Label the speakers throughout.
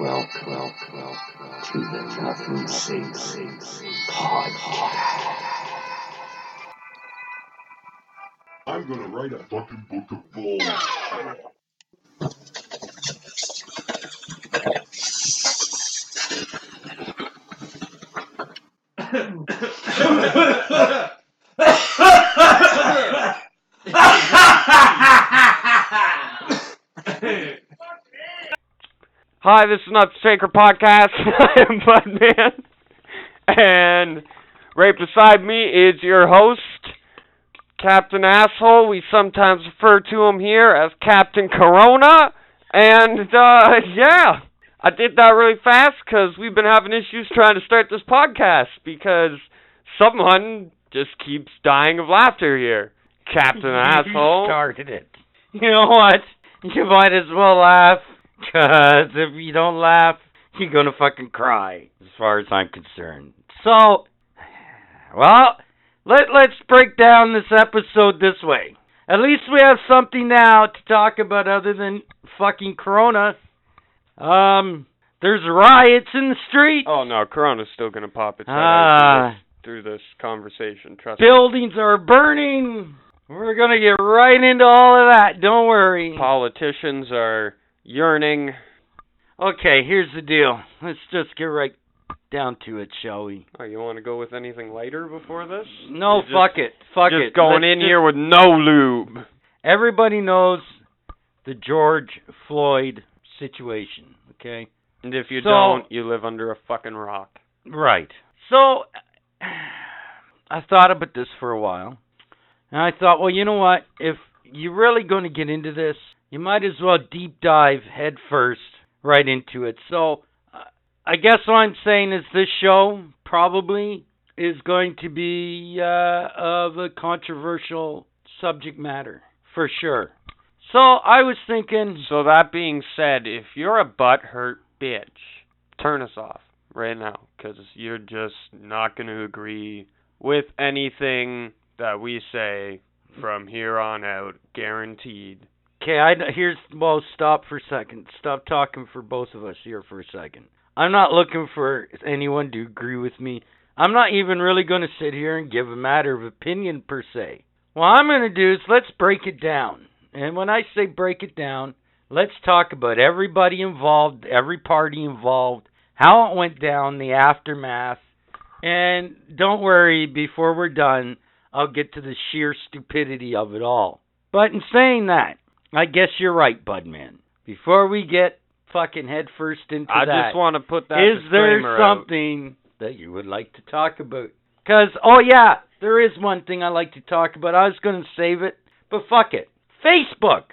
Speaker 1: Welcome, welcome, welcome to the Nothing Safe podcast.
Speaker 2: I'm gonna write a fucking book of balls.
Speaker 3: Hi, this is Nothing Sacred Podcast. I am Budman. And right beside me is your host, Captain Asshole. We sometimes refer to him here as Captain Corona. And, uh, yeah, I did that really fast because we've been having issues trying to start this podcast because someone just keeps dying of laughter here. Captain Asshole.
Speaker 4: Started it. You know what? You might as well laugh, because if you don't laugh, you're going to fucking cry, as far as I'm concerned. So, well, let, let's break down this episode this way. At least we have something now to talk about other than fucking Corona. Um, there's riots in the street.
Speaker 3: Oh no, Corona's still gonna pop its head
Speaker 4: Ah,
Speaker 3: through this, through this conversation. Trust me.
Speaker 4: buildings are burning. We're gonna get right into all of that. Don't worry.
Speaker 3: Politicians are yearning.
Speaker 4: Okay, here's the deal. Let's just get right down to it, shall we?
Speaker 3: Oh, you want to go with anything lighter before this?
Speaker 4: No,
Speaker 3: just-
Speaker 4: fuck it. Fuck
Speaker 3: just
Speaker 4: it.
Speaker 3: Just going
Speaker 4: Let's
Speaker 3: in
Speaker 4: just-
Speaker 3: here with no lube.
Speaker 4: Everybody knows the George Floyd situation, okay?
Speaker 3: And if you
Speaker 4: So-
Speaker 3: don't, you live under a fucking rock.
Speaker 4: Right. So, I thought about this for a while. And I thought, well, you know what? If you're really going to get into this, you might as well deep dive head first right into it. So, uh, I guess what I'm saying is this show probably is going to be uh, of a controversial subject matter, for sure. So, I was thinking,
Speaker 3: So that being said, if you're a butthurt bitch, turn us off right now, because you're just not going to agree with anything that we say from here on out, guaranteed.
Speaker 4: Okay, I here's well. Stop for a second. Stop talking for both of us here for a second. I'm not looking for anyone to agree with me. I'm not even really going to sit here and give a matter of opinion per se. What I'm going to do is let's break it down. And when I say break it down, let's talk about everybody involved, every party involved, how it went down, the aftermath. And don't worry, before we're done, I'll get to the sheer stupidity of it all. But in saying that, I guess you're right, Budman. Before we get fucking head first into
Speaker 3: I
Speaker 4: that,
Speaker 3: just want to put that
Speaker 4: is there
Speaker 3: disclaimer out.
Speaker 4: something that you would like to talk about? Because, oh yeah, there is one thing I like to talk about. I was going to save it, but fuck it. Facebook.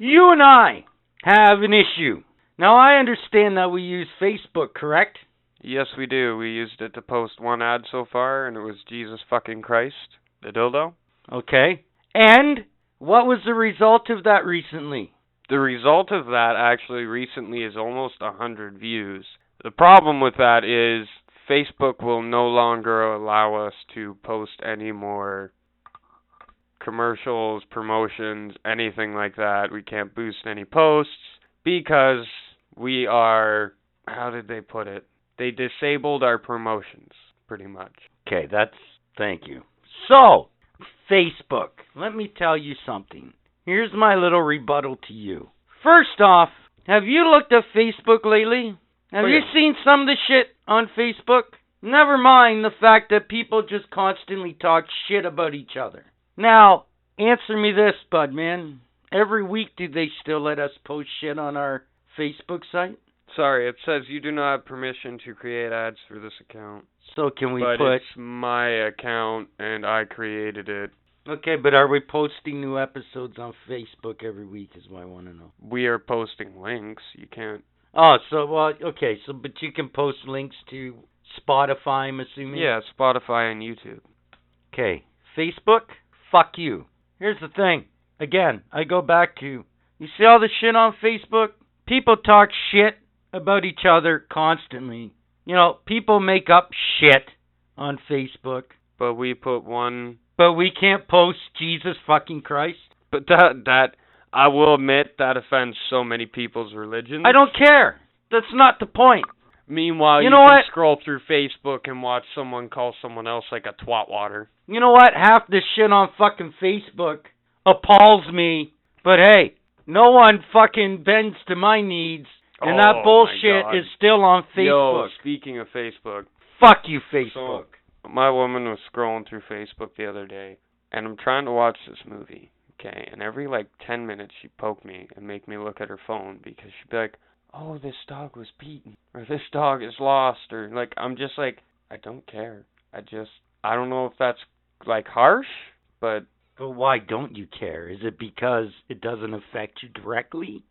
Speaker 4: You and I have an issue. Now, I understand that we use Facebook, correct?
Speaker 3: Yes, we do. We used it to post one ad so far, and it was Jesus fucking Christ, the dildo.
Speaker 4: Okay. And what was the result of that recently?
Speaker 3: The result of that actually recently is almost a hundred views. The problem with that is Facebook will no longer allow us to post any more commercials, promotions, anything like that. We can't boost any posts because we are how did they put it? They disabled our promotions pretty much.
Speaker 4: Okay, that's thank you. So, Facebook. Let me tell you something. Here's my little rebuttal to you. First off, have you looked at Facebook lately? Have
Speaker 3: Oh,
Speaker 4: you seen some of the shit on Facebook? Never mind the fact that people just constantly talk shit about each other. Now, answer me this, Budman. Every week do they still let us post shit on our Facebook site?
Speaker 3: Sorry, it says you do not have permission to create ads for this account.
Speaker 4: So can we
Speaker 3: but
Speaker 4: put
Speaker 3: it's my account and I created it.
Speaker 4: Okay, but are we posting new episodes on Facebook every week? Is what I want to know.
Speaker 3: We are posting links. You can't.
Speaker 4: Oh, so well, okay, so but you can post links to Spotify. I'm assuming.
Speaker 3: Yeah, Spotify and YouTube.
Speaker 4: Okay, Facebook. Fuck you. Here's the thing. Again, I go back to you see all the shit on Facebook. People talk shit about each other constantly. You know, people make up shit on Facebook,
Speaker 3: But we put one.
Speaker 4: But we can't post Jesus fucking Christ.
Speaker 3: But that that I will admit that offends so many people's religions.
Speaker 4: I don't care. That's not the point.
Speaker 3: Meanwhile,
Speaker 4: You
Speaker 3: you,
Speaker 4: know
Speaker 3: can
Speaker 4: what?
Speaker 3: scroll through Facebook and watch someone call someone else like a twat water.
Speaker 4: You know what? Half the shit on fucking Facebook appalls me. But hey, no one fucking bends to my needs. And
Speaker 3: Oh,
Speaker 4: that bullshit is still on Facebook.
Speaker 3: Yo,
Speaker 4: Facebook.
Speaker 3: speaking of Facebook,
Speaker 4: Fuck you, Facebook.
Speaker 3: My woman was scrolling through Facebook the other day, and I'm trying to watch this movie. Okay, and every like ten minutes she'd poke me and make me look at her phone because she'd be like, "Oh, this dog was beaten," or "This dog is lost," or like I'm just like, I don't care. I just I don't know if that's like harsh, but
Speaker 4: But why don't you care? Is it because it doesn't affect you directly?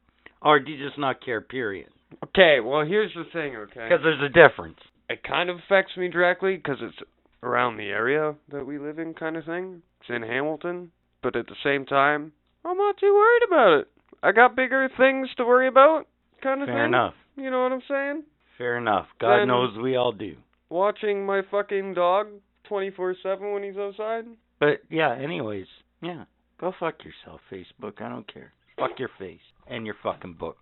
Speaker 4: Or do you just not care, period?
Speaker 3: okay. Well, here's the thing. Okay,
Speaker 4: Because there's a difference.
Speaker 3: it kind of affects me directly because it's around the area that we live in, kind of thing. It's in Hamilton, but at the same time, I'm not too worried about it. I got bigger things to worry about, kind of
Speaker 4: Fair
Speaker 3: thing.
Speaker 4: enough.
Speaker 3: You know what I'm saying?
Speaker 4: Fair enough. God
Speaker 3: Then-
Speaker 4: knows we all do.
Speaker 3: Watching my fucking dog 24/7 when he's outside.
Speaker 4: But yeah, anyways, yeah. Go fuck yourself, Facebook. I don't care. Fuck your face and your fucking book.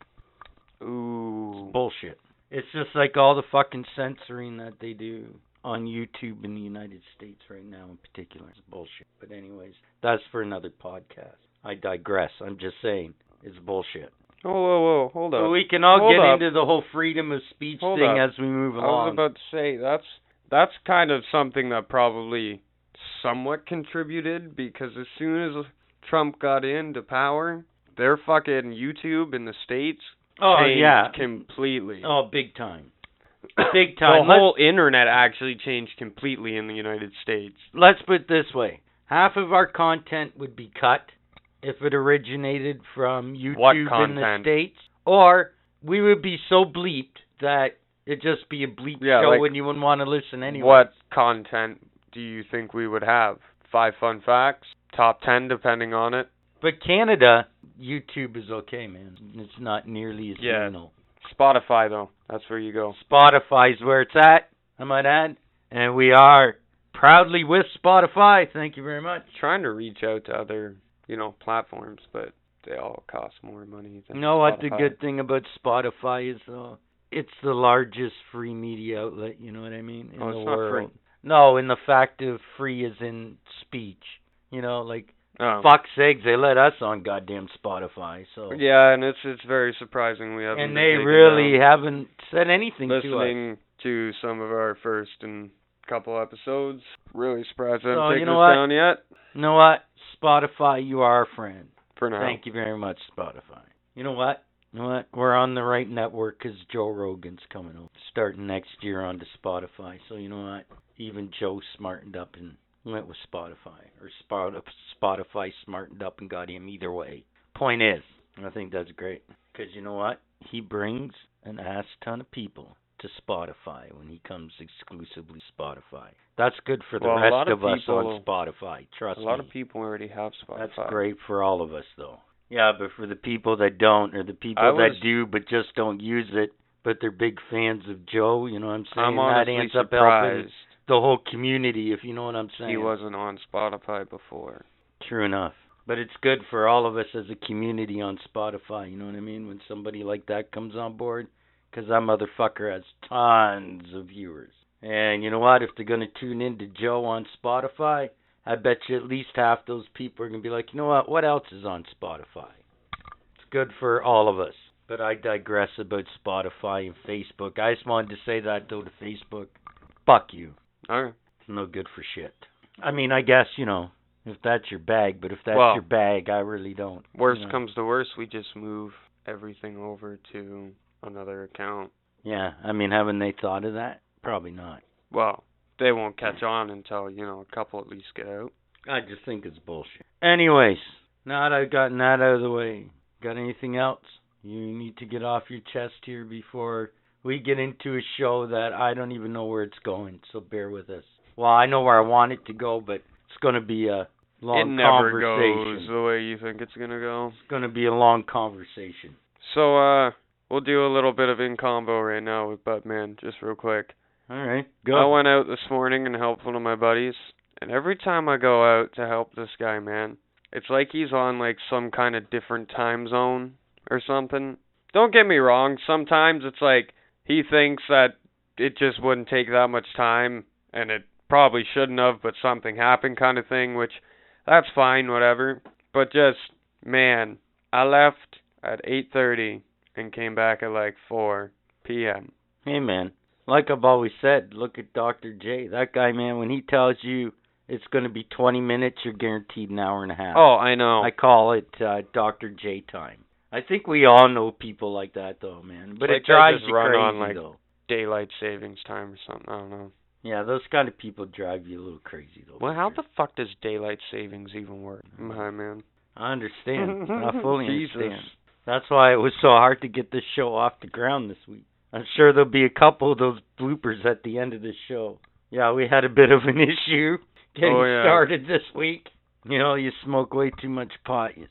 Speaker 3: Ooh.
Speaker 4: Bullshit. It's just like all the fucking censoring that they do on YouTube in the United States right now in particular. It's bullshit. But anyways, that's for another podcast. I digress. I'm just saying it's bullshit.
Speaker 3: Oh, whoa, whoa, hold
Speaker 4: But
Speaker 3: up.
Speaker 4: we can all
Speaker 3: Hold
Speaker 4: get
Speaker 3: up.
Speaker 4: into the whole freedom of speech
Speaker 3: Hold
Speaker 4: thing
Speaker 3: up.
Speaker 4: as we move along.
Speaker 3: I was about to say that's that's kind of something that probably somewhat contributed because as soon as Trump got into power, their fucking YouTube in the states
Speaker 4: oh yeah.
Speaker 3: completely.
Speaker 4: Oh, big time. Big time.
Speaker 3: The whole internet actually changed completely in the United States.
Speaker 4: let's put it this way half of our content would be cut if it originated from YouTube in the? States, or we would be so bleeped that it'd just be a bleep
Speaker 3: Yeah,
Speaker 4: show
Speaker 3: like,
Speaker 4: and you wouldn't want to listen anyway.
Speaker 3: What content do you think we would have? Five fun facts, top 10 depending on it.
Speaker 4: But Canada, YouTube is okay, man. It's not nearly as
Speaker 3: Yeah.
Speaker 4: anal.
Speaker 3: Spotify though, that's where you go.
Speaker 4: Spotify's where it's at, I might add. And we are proudly with Spotify. Thank you very much.
Speaker 3: Trying to reach out to other, you know, platforms, but they all cost more money than
Speaker 4: You know what the good thing about Spotify is though? It's the largest free media outlet, you know what I mean? In
Speaker 3: Oh,
Speaker 4: the
Speaker 3: it's not free.
Speaker 4: world. No, in the fact of free is in speech. You know, like
Speaker 3: Oh.
Speaker 4: fuck's sakes, they let us on goddamn Spotify, so
Speaker 3: Yeah, and it's it's very surprising we haven't
Speaker 4: and they really haven't said anything to us.
Speaker 3: listening to some of our first and couple episodes. Really surprised they haven't
Speaker 4: you
Speaker 3: taken
Speaker 4: know
Speaker 3: us
Speaker 4: what?
Speaker 3: down yet.
Speaker 4: You know what? Spotify, you are our friend.
Speaker 3: For now.
Speaker 4: Thank you very much, Spotify. You know what? You know what? We're on the right network because Joe Rogan's coming over, starting next year onto Spotify. So you know what? Even Joe smartened up and went with Spotify, or Spot- Spotify smartened up and got him either way. Point is, I think that's great 'cause you know what? He brings an ass ton of people to Spotify when he comes exclusively Spotify. That's good for the
Speaker 3: Well,
Speaker 4: rest
Speaker 3: of
Speaker 4: of, us on Spotify. Trust me.
Speaker 3: a lot
Speaker 4: me.
Speaker 3: of people already have Spotify.
Speaker 4: That's great for all of us, though. Yeah, but for the people that don't, or the people
Speaker 3: was-
Speaker 4: that do but just don't use it, but they're big fans of Joe, you know what I'm saying?
Speaker 3: I'm
Speaker 4: that ends up helping
Speaker 3: surprised
Speaker 4: the whole community, if you know what I'm saying.
Speaker 3: he wasn't on Spotify before.
Speaker 4: True enough. But it's good for all of us as a community on Spotify, you know what I mean? When somebody like that comes on board, 'cause that motherfucker has tons of viewers. And you know what? If they're going to tune in to Joe on Spotify, I bet you at least half those people are going to be like, you know what? What else is on Spotify? It's good for all of us. But I digress about Spotify and Facebook. I just wanted to say that, though, to Facebook. Fuck you.
Speaker 3: Okay.
Speaker 4: It's no good for shit. I mean, I guess, you know, if that's your bag, but if that's
Speaker 3: Well,
Speaker 4: your bag, I really don't.
Speaker 3: Worst
Speaker 4: you know.
Speaker 3: comes to worst, we just move everything over to another account.
Speaker 4: Yeah, I mean, haven't they thought of that? Probably not.
Speaker 3: Well, they won't catch on until, you know, a couple at least get out.
Speaker 4: I just think it's bullshit. Anyways, now that I've gotten that out of the way, got anything else you need to get off your chest here before we get into a show that I don't even know where it's going, so bear with us. Well, I know where I want it to go, but it's going to be a long
Speaker 3: it never
Speaker 4: conversation.
Speaker 3: goes the way you think it's gonna go.
Speaker 4: It's going to be a long conversation.
Speaker 3: So, uh, we'll do a little bit of in combo right now with Budman, just real quick.
Speaker 4: All right, go.
Speaker 3: I went out this morning and helped one of my buddies, and every time I go out to help this guy, man, it's like he's on like some kind of different time zone or something. don't get me wrong. Sometimes it's like he thinks that it just wouldn't take that much time, and it probably shouldn't have, but something happened, kind of thing. Which that's fine, whatever. But just man, I left at 8:30 and came back at like 4 p.m.
Speaker 4: Hey man, like I've always said, look at Dr. J. That guy, man, when he tells you it's going to be 20 minutes, you're guaranteed an hour and a half.
Speaker 3: Oh, I know.
Speaker 4: I call it uh, Dr. J time. I think we all know people like that, though, man. But
Speaker 3: Like
Speaker 4: it drives you
Speaker 3: run
Speaker 4: crazy,
Speaker 3: on, like-
Speaker 4: though.
Speaker 3: Daylight savings time or something. I don't know.
Speaker 4: Yeah, those kind of people drive you a little crazy, though.
Speaker 3: Well, how the fuck does daylight savings even work? My man.
Speaker 4: I understand. I fully understand. That's why it was so hard to get this show off the ground this week. I'm sure there'll be a couple of those bloopers at the end of the show. Yeah, we had a bit of an issue getting
Speaker 3: Oh, yeah.
Speaker 4: started this week. You know, you smoke way too much pot, you,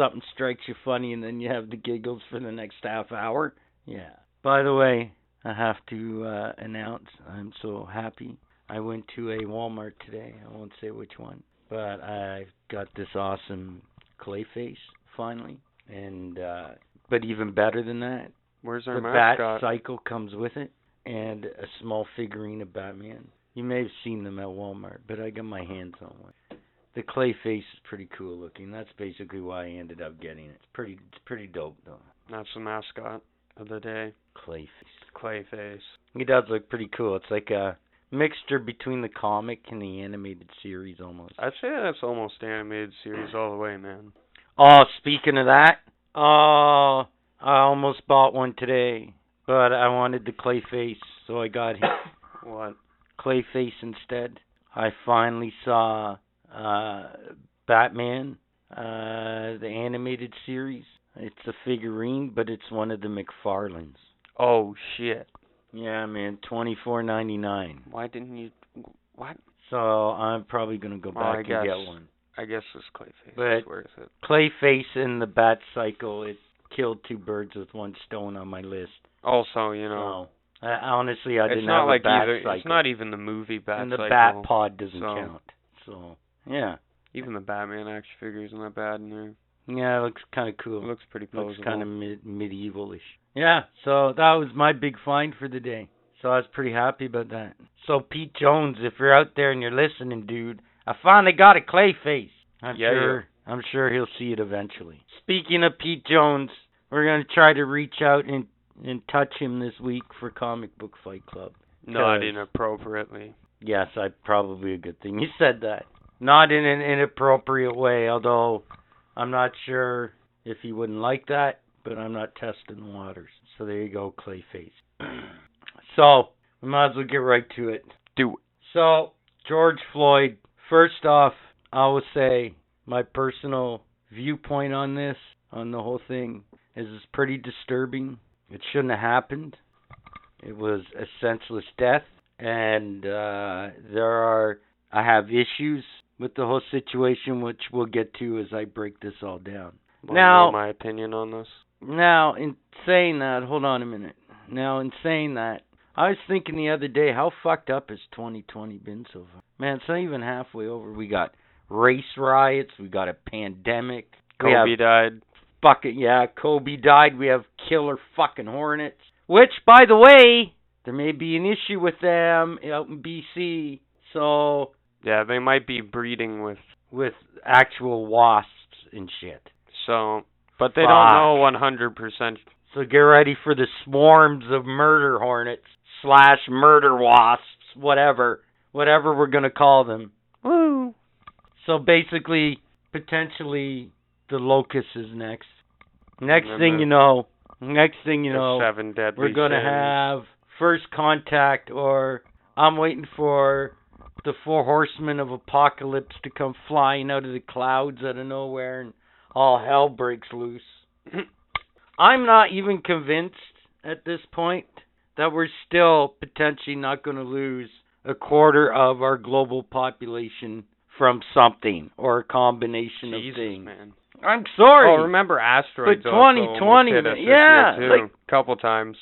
Speaker 4: something strikes you funny, and then you have the giggles for the next half hour. Yeah. By the way, I have to uh, announce I'm so happy. I went to a Walmart today. I won't say which one, but I got this awesome Clayface finally, and uh, but even better than that,
Speaker 3: Where's our
Speaker 4: the Bat? Cycle comes with it, and a small figurine of Batman. You may have seen them at Walmart, but I got my hands on one. The clay face is pretty cool looking. That's basically why I ended up getting it. It's pretty, it's pretty dope though.
Speaker 3: That's the mascot of the day.
Speaker 4: Clay face.
Speaker 3: Clayface.
Speaker 4: He does look pretty cool. It's like a mixture between the comic and the animated series almost.
Speaker 3: I'd say that's almost animated series all the way, man.
Speaker 4: Oh, speaking of that, oh, I almost bought one today, but I wanted the Clayface, so I got him.
Speaker 3: What?
Speaker 4: Clayface instead. I finally saw uh Batman, uh the animated series. It's a figurine, but it's one of the McFarlanes.
Speaker 3: Oh shit.
Speaker 4: Yeah, man, twenty four ninety nine.
Speaker 3: Why didn't you? What?
Speaker 4: So I'm probably gonna go back and
Speaker 3: guess.
Speaker 4: get one.
Speaker 3: I guess this Clayface
Speaker 4: But-
Speaker 3: is worth it.
Speaker 4: Clayface and the Bat Cycle, it killed two birds with one stone on my list.
Speaker 3: Also, you know,
Speaker 4: So I, honestly, I
Speaker 3: it's
Speaker 4: didn't
Speaker 3: not
Speaker 4: have
Speaker 3: like
Speaker 4: a Bat
Speaker 3: either.
Speaker 4: Cycle.
Speaker 3: It's not even the movie Bat
Speaker 4: and the
Speaker 3: Cycle.
Speaker 4: Bat Pod doesn't
Speaker 3: so-
Speaker 4: count. So yeah,
Speaker 3: Even the Batman action figure isn't that bad in there.
Speaker 4: yeah, it looks kind of cool.
Speaker 3: It looks pretty
Speaker 4: cool.
Speaker 3: Looks
Speaker 4: kind of mid- medievalish. Yeah, so that was my big find for the day. So I was pretty happy about that. So Pete Jones, if you're out there and you're listening, dude, I finally got a clay face. I'm
Speaker 3: Yeah,
Speaker 4: sure I'm sure he'll see it eventually. Speaking of Pete Jones, we're gonna try to reach out and and touch him this week for Comic Book Fight Club.
Speaker 3: Not inappropriately.
Speaker 4: Yes, I probably a good thing you said that. Not in an inappropriate way, although I'm not sure if he wouldn't like that, but I'm not testing the waters. So there you go, Clayface. so we might as well get right to it.
Speaker 3: Do it.
Speaker 4: So George Floyd. First off, I will say my personal viewpoint on this, on the whole thing, is it's pretty disturbing. It shouldn't have happened. It was a senseless death, and uh, there are I have issues with the whole situation, which we'll get to as I break this all down.
Speaker 3: Wanna
Speaker 4: Now-
Speaker 3: my opinion on this.
Speaker 4: Now, in saying that, hold on a minute. Now, in saying that, I was thinking the other day, how fucked up has 2020 been so far? Man, it's not even halfway over. We got race riots, we got a pandemic, we have
Speaker 3: Kobe died.
Speaker 4: fucking yeah, Kobe died. We have killer fucking hornets, which, by the way, there may be an issue with them out in BC. So
Speaker 3: Yeah, they might be breeding with
Speaker 4: with actual wasps and shit.
Speaker 3: so, but they
Speaker 4: Fuck.
Speaker 3: don't know 100%.
Speaker 4: So get ready for the swarms of murder hornets slash murder wasps, whatever, whatever we're gonna call them.
Speaker 3: Woo.
Speaker 4: So basically, potentially, the locust is next. Next thing
Speaker 3: the-
Speaker 4: you know, next thing you know,
Speaker 3: seven deadly
Speaker 4: we're gonna
Speaker 3: sins.
Speaker 4: have first contact, or I'm waiting for the four horsemen of apocalypse to come flying out of the clouds out of nowhere, and all hell breaks loose. I'm not even convinced at this point that we're still potentially not going to lose a quarter of our global population from something or a combination
Speaker 3: Jesus,
Speaker 4: of things.
Speaker 3: man.
Speaker 4: I'm sorry.
Speaker 3: Oh, remember asteroids?
Speaker 4: But 2020,
Speaker 3: hit us
Speaker 4: yeah,
Speaker 3: too,
Speaker 4: like-
Speaker 3: couple times.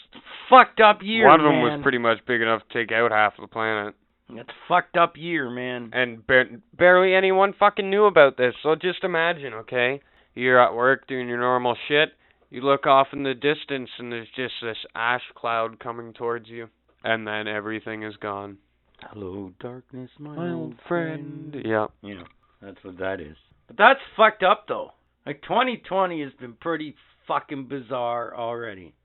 Speaker 4: fucked up year,
Speaker 3: One of them
Speaker 4: man.
Speaker 3: was pretty much big enough to take out half of the planet,
Speaker 4: That's fucked up year, man.
Speaker 3: and bar- barely anyone fucking knew about this. So just imagine, okay? You're at work doing your normal shit. You look off in the distance and there's just this ash cloud coming towards you. And then everything is gone.
Speaker 4: Hello, darkness, my,
Speaker 3: My
Speaker 4: old friend.
Speaker 3: Yeah.
Speaker 4: You know, that's what that is. But that's fucked up though. Like 2020 has been pretty fucking bizarre already.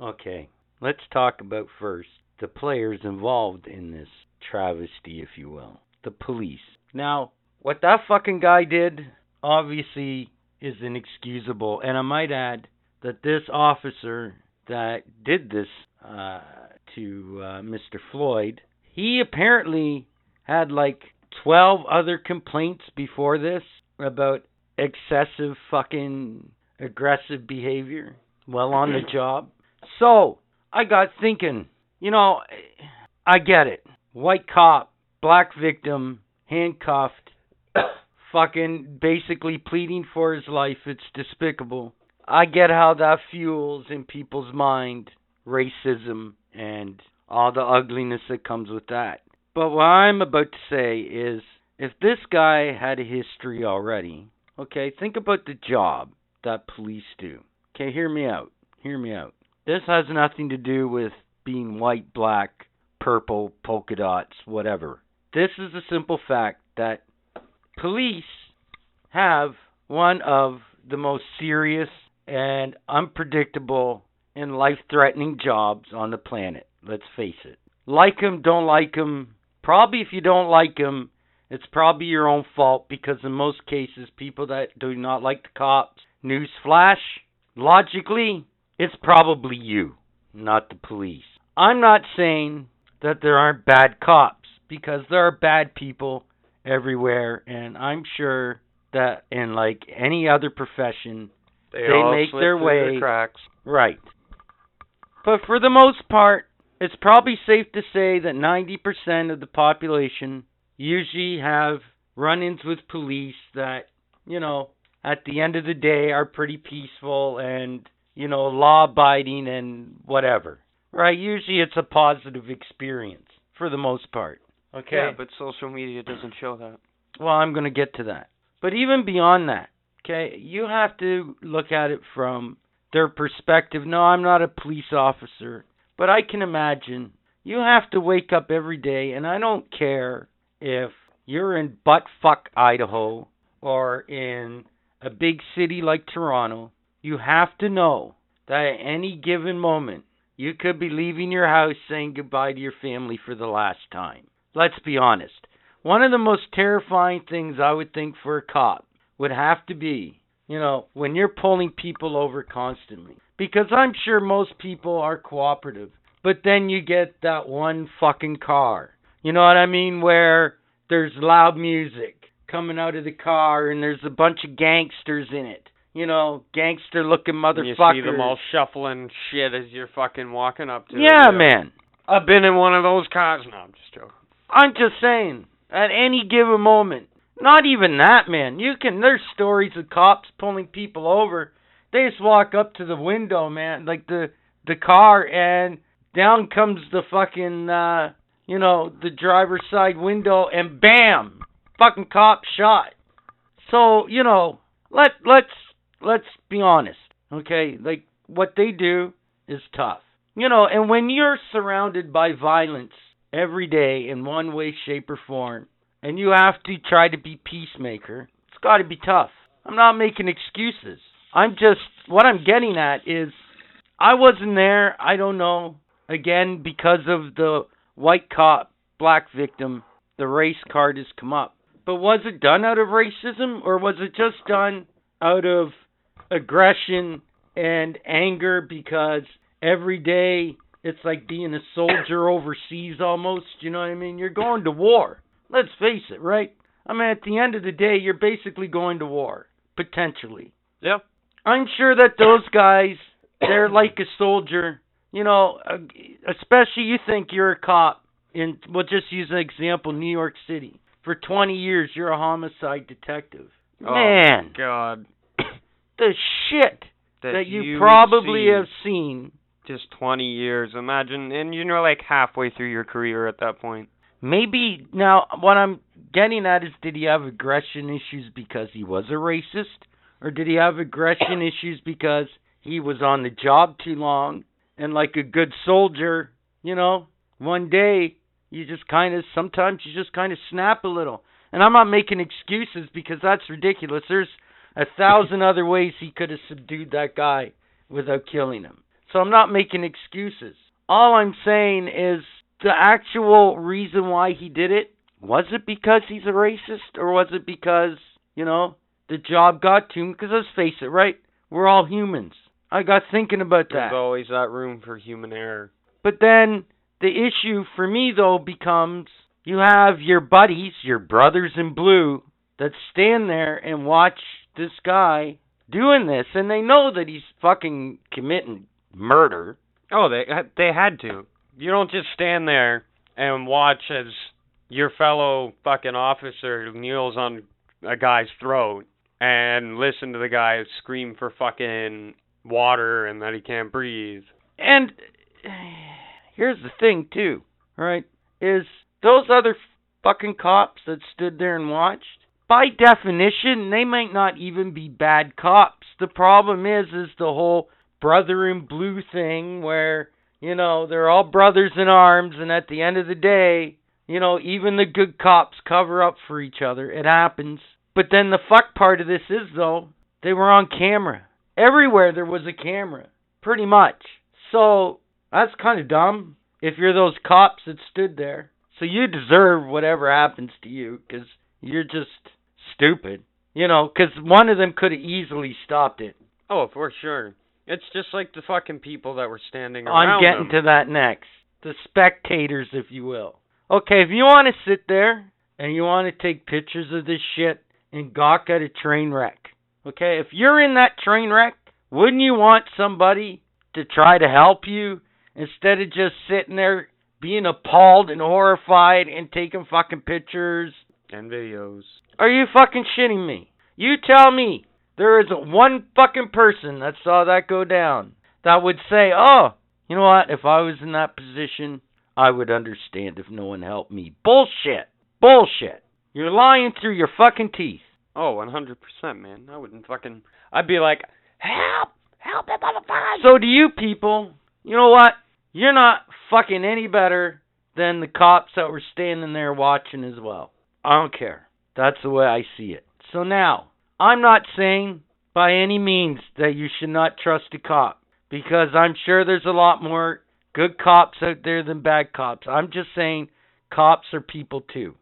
Speaker 4: Okay, let's talk about first the players involved in this travesty, if you will. The police. Now, what that fucking guy did obviously is inexcusable, and I might add that this officer that did this uh, to uh, Mr. Floyd, he apparently had like 12 other complaints before this about excessive fucking aggressive behavior while on the job. So, I got thinking, you know, I get it. White cop, black victim, handcuffed, fucking basically pleading for his life. It's despicable. I get how that fuels in people's mind racism and all the ugliness that comes with that. But what I'm about to say is if this guy had a history already, okay, think about the job that police do. Okay, hear me out. Hear me out. This has nothing to do with being white, black, purple, polka dots, whatever. This is a simple fact that police have one of the most serious and unpredictable and life threatening jobs on the planet. Let's face it. Like 'em, don't like 'em. Probably if you don't like 'em, it's probably your own fault because in most cases, people that do not like the cops, news flash, logically, it's probably you, not the police. I'm not saying that there aren't bad cops because there are bad people everywhere, and I'm sure that in like any other profession,
Speaker 3: They,
Speaker 4: They
Speaker 3: all
Speaker 4: make
Speaker 3: slip
Speaker 4: their way-
Speaker 3: the cracks.
Speaker 4: Right. But for the most part, it's probably safe to say that 90% of the population usually have run ins with police that, you know, at the end of the day are pretty peaceful and, you know, law abiding and whatever. Right? Usually it's a positive experience for the most part. Okay?
Speaker 3: Yeah, but social media doesn't show that.
Speaker 4: Well, I'm going to get to that. But even beyond that, okay, you have to look at it from their perspective. No, I'm not a police officer, but I can imagine you have to wake up every day, and I don't care if you're in buttfuck Idaho or in a big city like Toronto. You have to know that at any given moment, you could be leaving your house saying goodbye to your family for the last time. Let's be honest. One of the most terrifying things I would think for a cop would have to be, you know, when you're pulling people over constantly. Because I'm sure most people are cooperative. But then you get that one fucking car. You know what I mean? Where there's loud music coming out of the car and there's a bunch of gangsters in it. You know, gangster looking motherfuckers.
Speaker 3: You see them all shuffling shit as you're fucking walking up to
Speaker 4: Yeah,
Speaker 3: know.
Speaker 4: man.
Speaker 3: I've been in one of those cars. No, I'm just joking.
Speaker 4: I'm just saying, at any given moment, not even that, man. You can. There's stories of cops pulling people over. They just walk up to the window, man, like the the car, and down comes the fucking, uh, you know, the driver's side window, and bam, fucking cop shot. So you know, let let's let's be honest, okay? Like what they do is tough, you know. And when you're surrounded by violence every day in one way, shape, or form, and you have to try to be peacemaker, it's got to be tough. I'm not making excuses. I'm just what I'm getting at is I wasn't there. I don't know. Again, because of the white cop, black victim, the race card has come up. But was it done out of racism or was it just done out of aggression and anger because every day it's like being a soldier overseas almost, you know what I mean? You're going to war. Let's face it, right? I mean, at the end of the day, you're basically going to war, potentially.
Speaker 3: Yeah.
Speaker 4: I'm sure that those guys, they're like a soldier. You know, especially you think you're a cop in, we'll just use an example, New York City. For 20 years, you're a homicide detective.
Speaker 3: Oh,
Speaker 4: Man,
Speaker 3: God.
Speaker 4: The shit
Speaker 3: That,
Speaker 4: that you probably
Speaker 3: seen
Speaker 4: have seen.
Speaker 3: just 20 years. Imagine, and you're like halfway through your career at that point.
Speaker 4: Maybe now what I'm getting at is did he have aggression issues because he was a racist or did he have aggression issues because he was on the job too long. And like a good soldier, you know, one day you just kind of, sometimes you just kind of snap a little. And I'm not making excuses because that's ridiculous. There's a thousand other ways he could have subdued that guy without killing him. So I'm not making excuses. All I'm saying is the actual reason why he did it was it because he's a racist or was it because, you know, the job got to him? Because let's face it, right? We're all humans. I got thinking about that.
Speaker 3: There's always that room for human error.
Speaker 4: But then the issue for me though becomes you have your buddies, your brothers in blue, that stand there and watch this guy doing this and they know that he's fucking committing murder.
Speaker 3: Oh, they they had to. You don't just stand there and watch as your fellow fucking officer kneels on a guy's throat and listen to the guy scream for fucking water and that he can't breathe.
Speaker 4: And here's the thing too, right? Is those other fucking cops that stood there and watched, by definition, they might not even be bad cops. The problem is is the whole brother in blue thing where, you know, they're all brothers in arms and at the end of the day, you know, even the good cops cover up for each other. It happens. But then the fuck part of this is though, they were on camera. Everywhere there was a camera, pretty much. So that's kind of dumb if you're those cops that stood there. So you deserve whatever happens to you because you're just stupid. You know, because one of them could have easily stopped it.
Speaker 3: Oh, for sure. It's just like the fucking people that were standing around.
Speaker 4: I'm getting
Speaker 3: them.
Speaker 4: to that next. The spectators, if you will. Okay, if you want to sit there and you want to take pictures of this shit and gawk at a train wreck, okay, if you're in that train wreck, wouldn't you want somebody to try to help you instead of just sitting there being appalled and horrified and taking fucking pictures?
Speaker 3: And videos.
Speaker 4: Are you fucking shitting me? You tell me there isn't one fucking person that saw that go down that would say, oh, you know what? If I was in that position, I would understand if no one helped me. Bullshit. Bullshit. You're lying through your fucking teeth.
Speaker 3: Oh, 100%, man. I wouldn't fucking. I'd be like, help! Help me, motherfucker!
Speaker 4: So do you people, you know what? You're not fucking any better than the cops that were standing there watching as well. I don't care. That's the way I see it. So now, I'm not saying by any means that you should not trust a cop because I'm sure there's a lot more good cops out there than bad cops. I'm just saying cops are people too.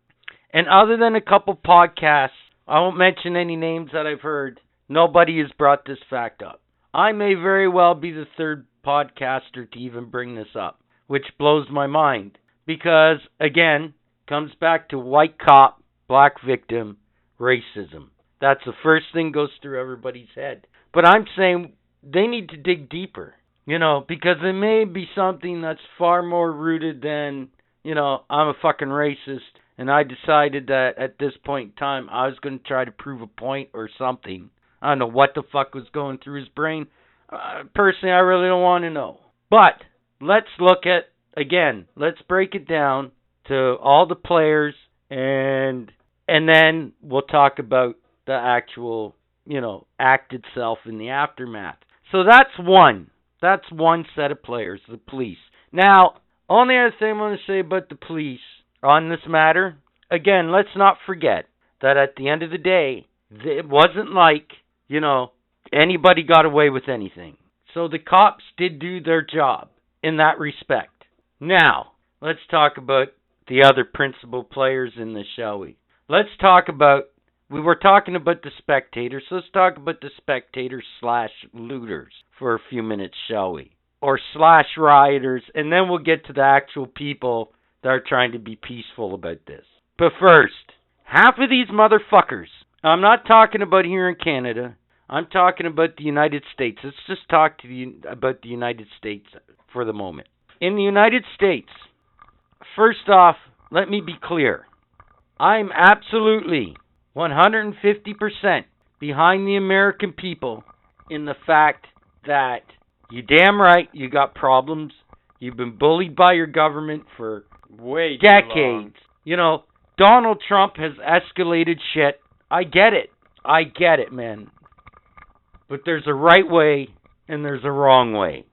Speaker 4: And other than a couple podcasts, I won't mention any names that I've heard, nobody has brought this fact up. I may very well be the third podcaster to even bring this up, which blows my mind because, again, comes back to white cop, black victim, racism. That's the first thing goes through everybody's head. But I'm saying they need to dig deeper, you know, because it may be something that's far more rooted than, you know, I'm a fucking racist and I decided that at this point in time I was going to try to prove a point or something. I don't know what the fuck was going through his brain. Uh, personally, I really don't want to know. But let's look at again. Let's break it down to all the players and and then we'll talk about the actual, you know, act itself in the aftermath. So that's one. That's one set of players, the police. Now, only other thing I want to say about the police on this matter, again, let's not forget that at the end of the day, it wasn't like, you know, anybody got away with anything. So the cops did do their job in that respect. Now, let's talk about the other principal players in this, shall we? Let's talk about. We were talking about the spectators. So let's talk about the spectators slash looters for a few minutes, shall we? Or slash rioters, and then we'll get to the actual people that are trying to be peaceful about this. But first, half of these motherfuckers. I'm not talking about here in Canada. I'm talking about the United States. Let's just talk to the, about the United States for the moment. In the United States, first off, let me be clear. I'm absolutely 150% behind the American people in the fact that you damn right you got problems. You've been bullied by your government for
Speaker 3: Way too long.
Speaker 4: decades. You know, Donald Trump has escalated shit. I get it. I get it, man. But there's a right way and there's a wrong way.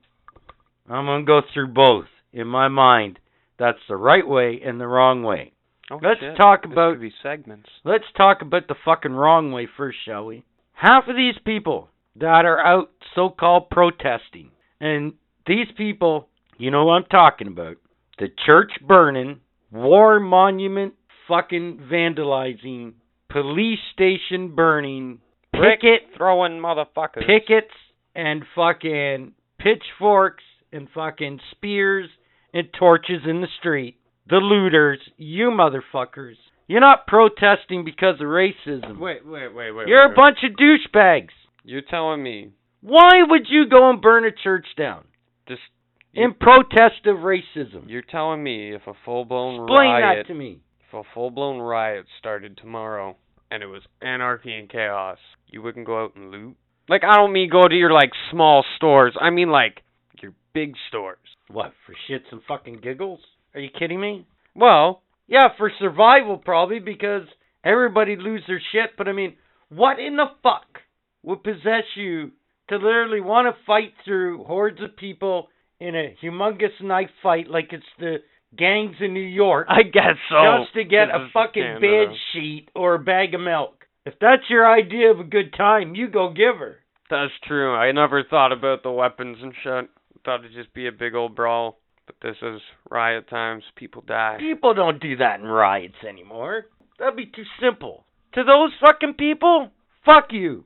Speaker 4: I'm going to go through both. In my mind, that's the right way and the wrong way.
Speaker 3: Oh,
Speaker 4: Let's
Speaker 3: shit.
Speaker 4: talk about-
Speaker 3: segments.
Speaker 4: Let's talk about the fucking wrong way first, shall we? Half of these people that are out so called protesting, and these people, you know what I'm talking about. The church burning, war monument fucking vandalizing, police station burning, picket
Speaker 3: throwing motherfuckers.
Speaker 4: pickets and fucking pitchforks and fucking spears and torches in the street. The looters, you motherfuckers. You're not protesting because of racism.
Speaker 3: Wait, wait, wait, wait.
Speaker 4: You're
Speaker 3: wait,
Speaker 4: a bunch of douchebags.
Speaker 3: You're telling me
Speaker 4: Why would you go and burn a church down
Speaker 3: just
Speaker 4: in protest of racism?
Speaker 3: you're telling me if a full blown
Speaker 4: Explain
Speaker 3: riot Explain
Speaker 4: that to me.
Speaker 3: if a full blown riot started tomorrow and it was anarchy and chaos, you wouldn't go out and loot? Like I don't mean go to your like small stores. I mean like your big stores.
Speaker 4: What, for shits and fucking giggles? Are you kidding me?
Speaker 3: Well,
Speaker 4: Yeah, for survival probably because everybody lose their shit. But I mean, what in the fuck would possess you to literally want to fight through hordes of people in a humongous knife fight like it's the gangs in New York
Speaker 3: I guess so.
Speaker 4: just to get a fucking bed sheet or a bag of milk? If that's your idea of a good time, you go give her.
Speaker 3: That's true. I never thought about the weapons and shit. Thought it'd just be a big old brawl. But this is riot times. People die.
Speaker 4: People don't do that in riots anymore. That'd be too simple. To those fucking people, fuck you.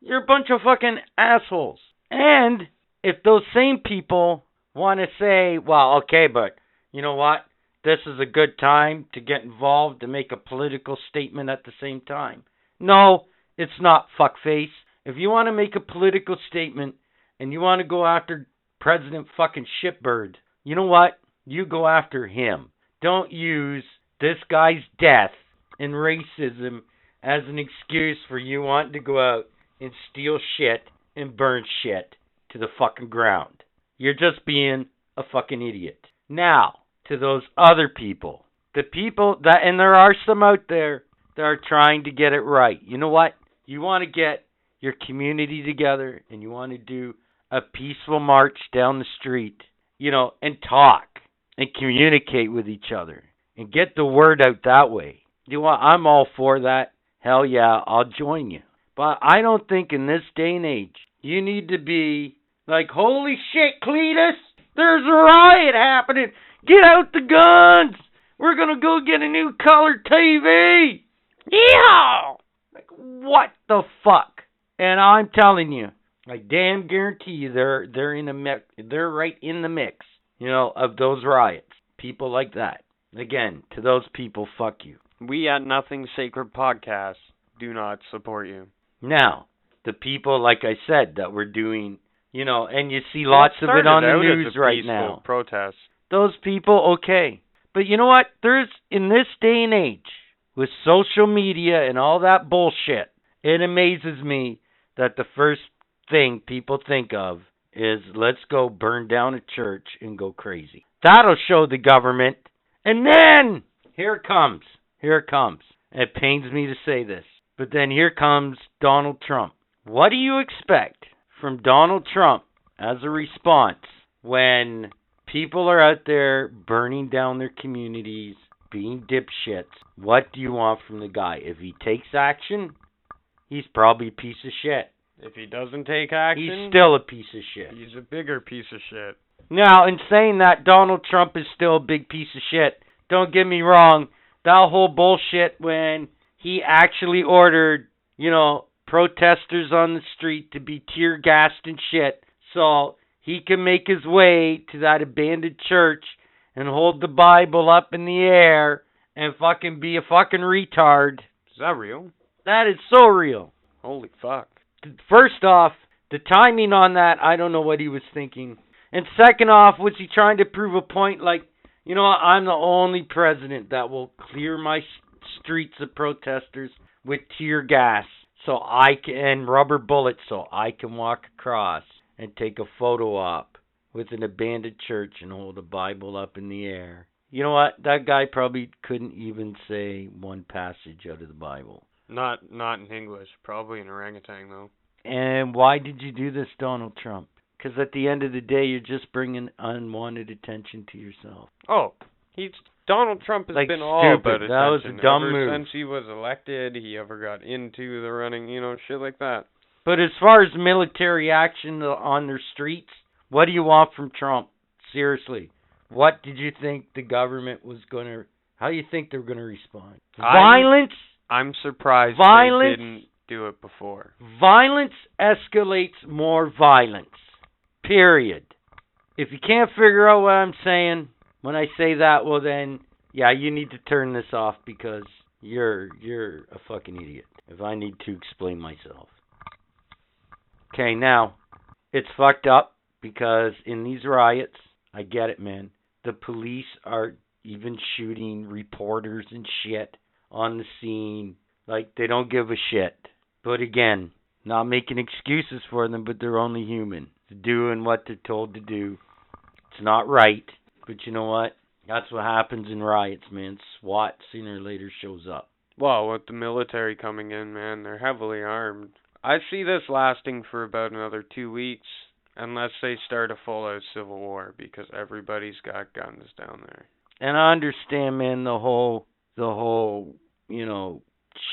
Speaker 4: You're a bunch of fucking assholes. And if those same people want to say, well, okay, but you know what? This is a good time to get involved to make a political statement at the same time. No, it's not, fuckface. If you want to make a political statement and you want to go after President fucking Shitbird, you know what? You go after him. Don't use this guy's death and racism as an excuse for you wanting to go out and steal shit and burn shit to the fucking ground. You're just being a fucking idiot. Now, to those other people. The people that, and there are some out there that are trying to get it right. You know what? You want to get your community together and you want to do a peaceful march down the street, you know, and talk and communicate with each other and get the word out that way. You know? I'm all for that. Hell yeah, I'll join you. But I don't think in this day and age you need to be like, holy shit, Cletus, there's a riot happening. Get out the guns. We're gonna go get a new color TV. Yeah. Like what the fuck? And I'm telling you, I damn guarantee you, they're they're in mix. They're right in the mix. You know of those riots. People like that. Again, to those people, fuck you.
Speaker 3: We at Nothing Sacred Podcast do not support you.
Speaker 4: Now, the people, like I said, that were doing, you know, and you see lots of it on the
Speaker 3: Started out as
Speaker 4: news
Speaker 3: a
Speaker 4: right now.
Speaker 3: Protest.
Speaker 4: those people okay. But you know what? There's in this day and age with social media and all that bullshit, it amazes me that the first thing people think of is let's go burn down a church and go crazy. That'll show the government. And then here it comes. Here it comes. It pains me to say this, but then here comes Donald Trump. What do you expect from Donald Trump as a response when people are out there burning down their communities, being dipshits. What do you want from the guy? If he takes action, he's probably a piece of shit.
Speaker 3: If he doesn't take action,
Speaker 4: He's still a piece of shit.
Speaker 3: he's a bigger piece of shit.
Speaker 4: Now, in saying that, Donald Trump is still a big piece of shit. Don't get me wrong. That whole bullshit when he actually ordered, you know, protesters on the street to be tear gassed and shit so he can make his way to that abandoned church and hold the Bible up in the air and fucking be a fucking retard.
Speaker 3: Is that real?
Speaker 4: That is so real.
Speaker 3: Holy fuck.
Speaker 4: First off, the timing on that, I don't know what he was thinking. And second off, was he trying to prove a point like, you know, I'm the only president that will clear my streets of protesters with tear gas so I can and rubber bullets so I can walk across and take a photo op with an abandoned church and hold a Bible up in the air. You know what? That guy probably couldn't even say one passage out of the Bible.
Speaker 3: Not not in English. Probably in orangutan though.
Speaker 4: And why did you do this, Donald Trump? Because at the end of the day, you're just bringing unwanted attention to yourself.
Speaker 3: Oh, he's Donald Trump has
Speaker 4: Like,
Speaker 3: been all about attention
Speaker 4: That was a dumb
Speaker 3: ever
Speaker 4: move.
Speaker 3: since he was elected. He ever got into the running, you know, shit like that.
Speaker 4: But as far as military action on their streets, what do you want from Trump? Seriously, what did you think the government was going to? How do you think they're going to respond?
Speaker 3: I'm-
Speaker 4: Violence.
Speaker 3: I'm surprised
Speaker 4: Violence-
Speaker 3: they didn't do it before.
Speaker 4: Violence escalates more violence. Period. If you can't figure out what I'm saying when I say that, well then, yeah, you need to turn this off because you're you're a fucking idiot. If I need to explain myself. Okay, now it's fucked up because in these riots, I get it, man. The police are even shooting reporters and shit on the scene like they don't give a shit. But again, not making excuses for them, but they're only human. They're doing what they're told to do. It's not right, but you know what? That's what happens in riots, man. SWAT sooner or later shows up.
Speaker 3: Well, with the military coming in, man, they're heavily armed. I see this lasting for about another two weeks, unless they start a full-out civil war, because everybody's got guns down there.
Speaker 4: And I understand, man, the whole the whole, you know,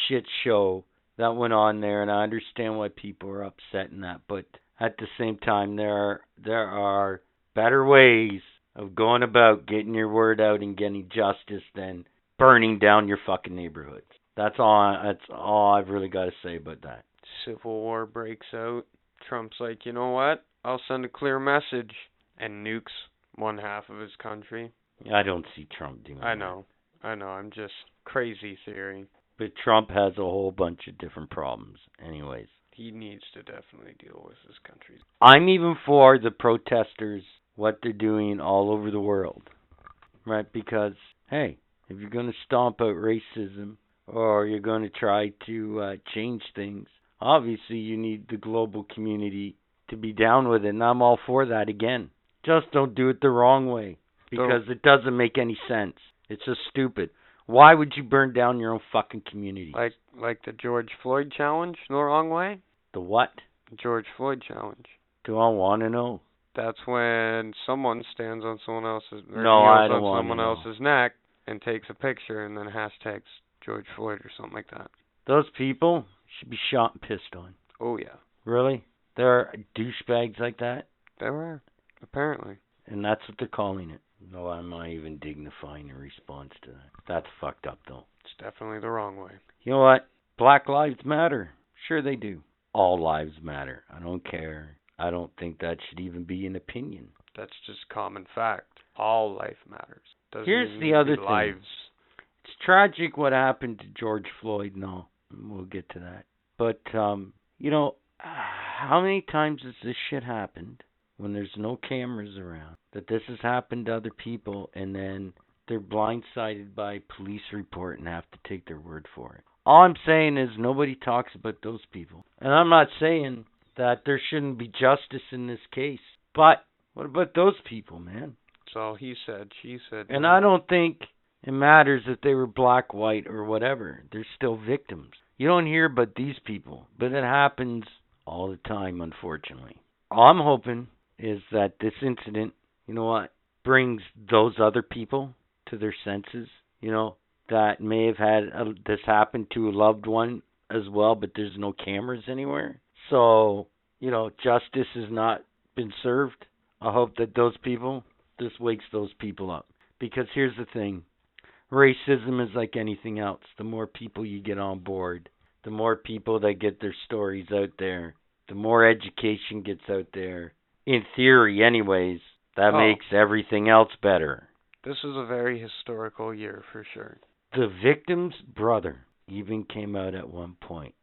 Speaker 4: shit show that went on there and I understand why people are upset in that, but at the same time there are there are better ways of going about getting your word out and getting justice than burning down your fucking neighborhoods. That's all that's all I've really got to say about that.
Speaker 3: Civil war breaks out. Trump's like, you know what? I'll send a clear message, and nukes one half of his country.
Speaker 4: I don't see Trump doing that.
Speaker 3: I know, I know. I'm just crazy theory.
Speaker 4: But Trump has a whole bunch of different problems anyways.
Speaker 3: He needs to definitely deal with his country.
Speaker 4: I'm even for the protesters, what they're doing all over the world. Right? Because, hey, if you're going to stomp out racism or you're going to try to uh, change things, obviously you need the global community to be down with it. And I'm all for that again. Just don't do it the wrong way because it doesn't make any sense. It's just stupid. Why would you burn down your own fucking community?
Speaker 3: Like like the George Floyd challenge, the wrong way.
Speaker 4: the what?
Speaker 3: George Floyd challenge.
Speaker 4: Do I want to know?
Speaker 3: That's when someone stands on someone else's or
Speaker 4: No, I don't
Speaker 3: on someone
Speaker 4: know.
Speaker 3: else's neck and takes a picture and then hashtags George Floyd or something like that.
Speaker 4: Those people should be shot and pissed on.
Speaker 3: Oh yeah,
Speaker 4: Really? There are douchebags like that?
Speaker 3: there are, apparently.
Speaker 4: And that's what they're calling it. No, I'm not even dignifying a response to that. That's fucked up, though.
Speaker 3: It's definitely the wrong way.
Speaker 4: You know what? Black lives matter. Sure, they do. All lives matter. I don't care. I don't think that should even be an opinion.
Speaker 3: That's just common fact. All life matters. Doesn't
Speaker 4: Here's the other thing.
Speaker 3: lives.
Speaker 4: It's tragic what happened to George Floyd. No, we'll get to that. But um, you know, how many times has this shit happened when there's no cameras around? That this has happened to other people, and then they're blindsided by police report and have to take their word for it. All I'm saying is nobody talks about those people, and I'm not saying that there shouldn't be justice in this case. But what about those people, man?
Speaker 3: That's all he said. She said.
Speaker 4: And I don't think it matters if they were black, white, or whatever. They're still victims. You don't hear about these people, but it happens all the time, unfortunately. All I'm hoping is that this incident, you know what, brings those other people to their senses, you know, that may have had a, this happen to a loved one as well, but there's no cameras anywhere. So, you know, justice has not been served. I hope that those people, this wakes those people up. Because here's the thing racism is like anything else. The more people you get on board, the more people that get their stories out there, the more education gets out there. In theory, anyways, that
Speaker 3: Oh.
Speaker 4: makes everything else better.
Speaker 3: This is a very historical year for sure.
Speaker 4: The victim's brother even came out at one point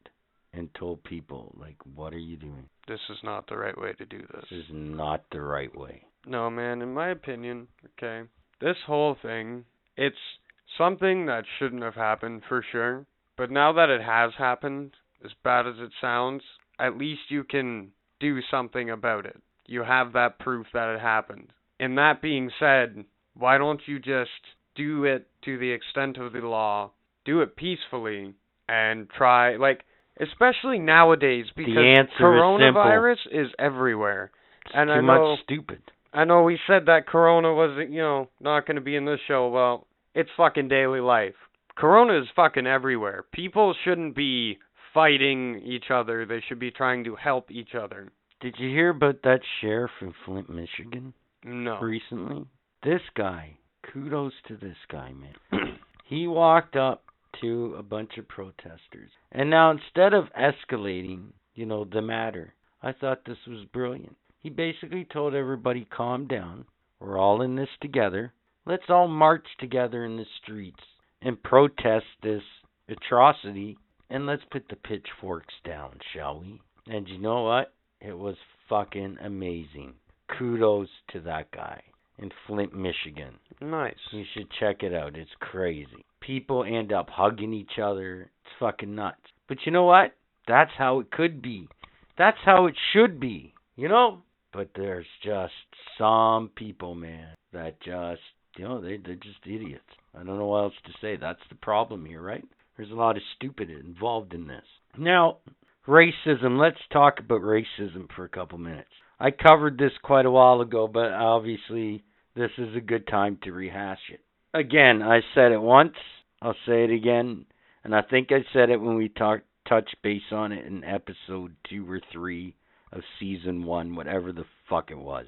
Speaker 4: and told people, like, what are you doing?
Speaker 3: This is not the right way to do this.
Speaker 4: This is not the right way.
Speaker 3: No, man, in my opinion, okay, this whole thing, it's something that shouldn't have happened for sure. But now that it has happened, as bad as it sounds, at least you can do something about it. You have that proof that it happened. And that being said, why don't you just do it to the extent of the law, do it peacefully, and try, like, especially nowadays because
Speaker 4: answer is
Speaker 3: coronavirus is everywhere
Speaker 4: It's
Speaker 3: And
Speaker 4: too
Speaker 3: I
Speaker 4: much stupid.
Speaker 3: I know we said that Corona wasn't, you know, not going to be in this show. Well, it's fucking daily life. Corona is fucking everywhere. People shouldn't be fighting each other. They should be trying to help each other.
Speaker 4: Did you hear about that sheriff in Flint, Michigan
Speaker 3: No.
Speaker 4: recently? This guy, kudos to this guy, man. he walked up to a bunch of protesters. And now instead of escalating, you know, the matter, I thought this was brilliant. He basically told everybody, calm down. We're all in this together. Let's all march together in the streets and protest this atrocity. And let's put the pitchforks down, shall we? And you know what? It was fucking amazing. Kudos to that guy in Flint, Michigan.
Speaker 3: Nice.
Speaker 4: You should check it out. It's crazy. People end up hugging each other. It's fucking nuts. But you know what? That's how it could be. That's how it should be. You know? But there's just some people, man, that just, you know, they, they're just idiots. I don't know what else to say. That's the problem here, right? There's a lot of stupid involved in this. Now, racism. Let's talk about racism for a couple minutes. I covered this quite a while ago, but obviously this is a good time to rehash it. Again, I said it once, I'll say it again, and I think I said it when we talked touched base on it in episode 2 or 3 of season 1, whatever the fuck it was.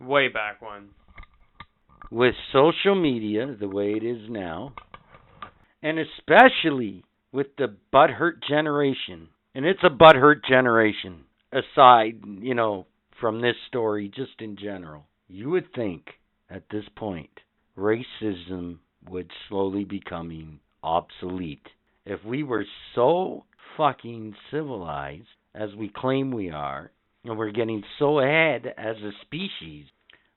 Speaker 3: Way back one.
Speaker 4: With social media the way it is now, and especially with the butthurt generation, and it's a butthurt generation, aside, you know, from this story, just in general, you would think at this point racism would slowly becoming obsolete. If we were so fucking civilized as we claim we are, and we're getting so ahead as a species,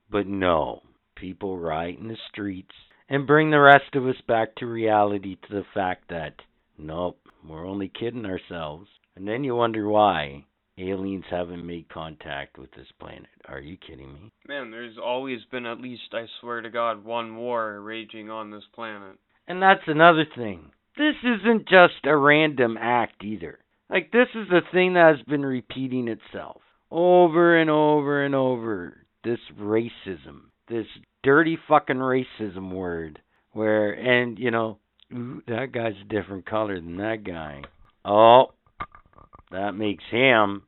Speaker 4: but no, people riot in the streets and bring the rest of us back to reality to the fact that, nope, we're only kidding ourselves. And then you wonder why aliens haven't made contact with this planet. Are you kidding me?
Speaker 3: Man, there's always been at least, I swear to God, one war raging on this planet.
Speaker 4: And that's another thing. This isn't just a random act either. Like, this is a thing that has been repeating itself over and over and over. This racism, this dirty fucking racism word, where, and, you know, that guy's a different color than that guy. Oh, that makes him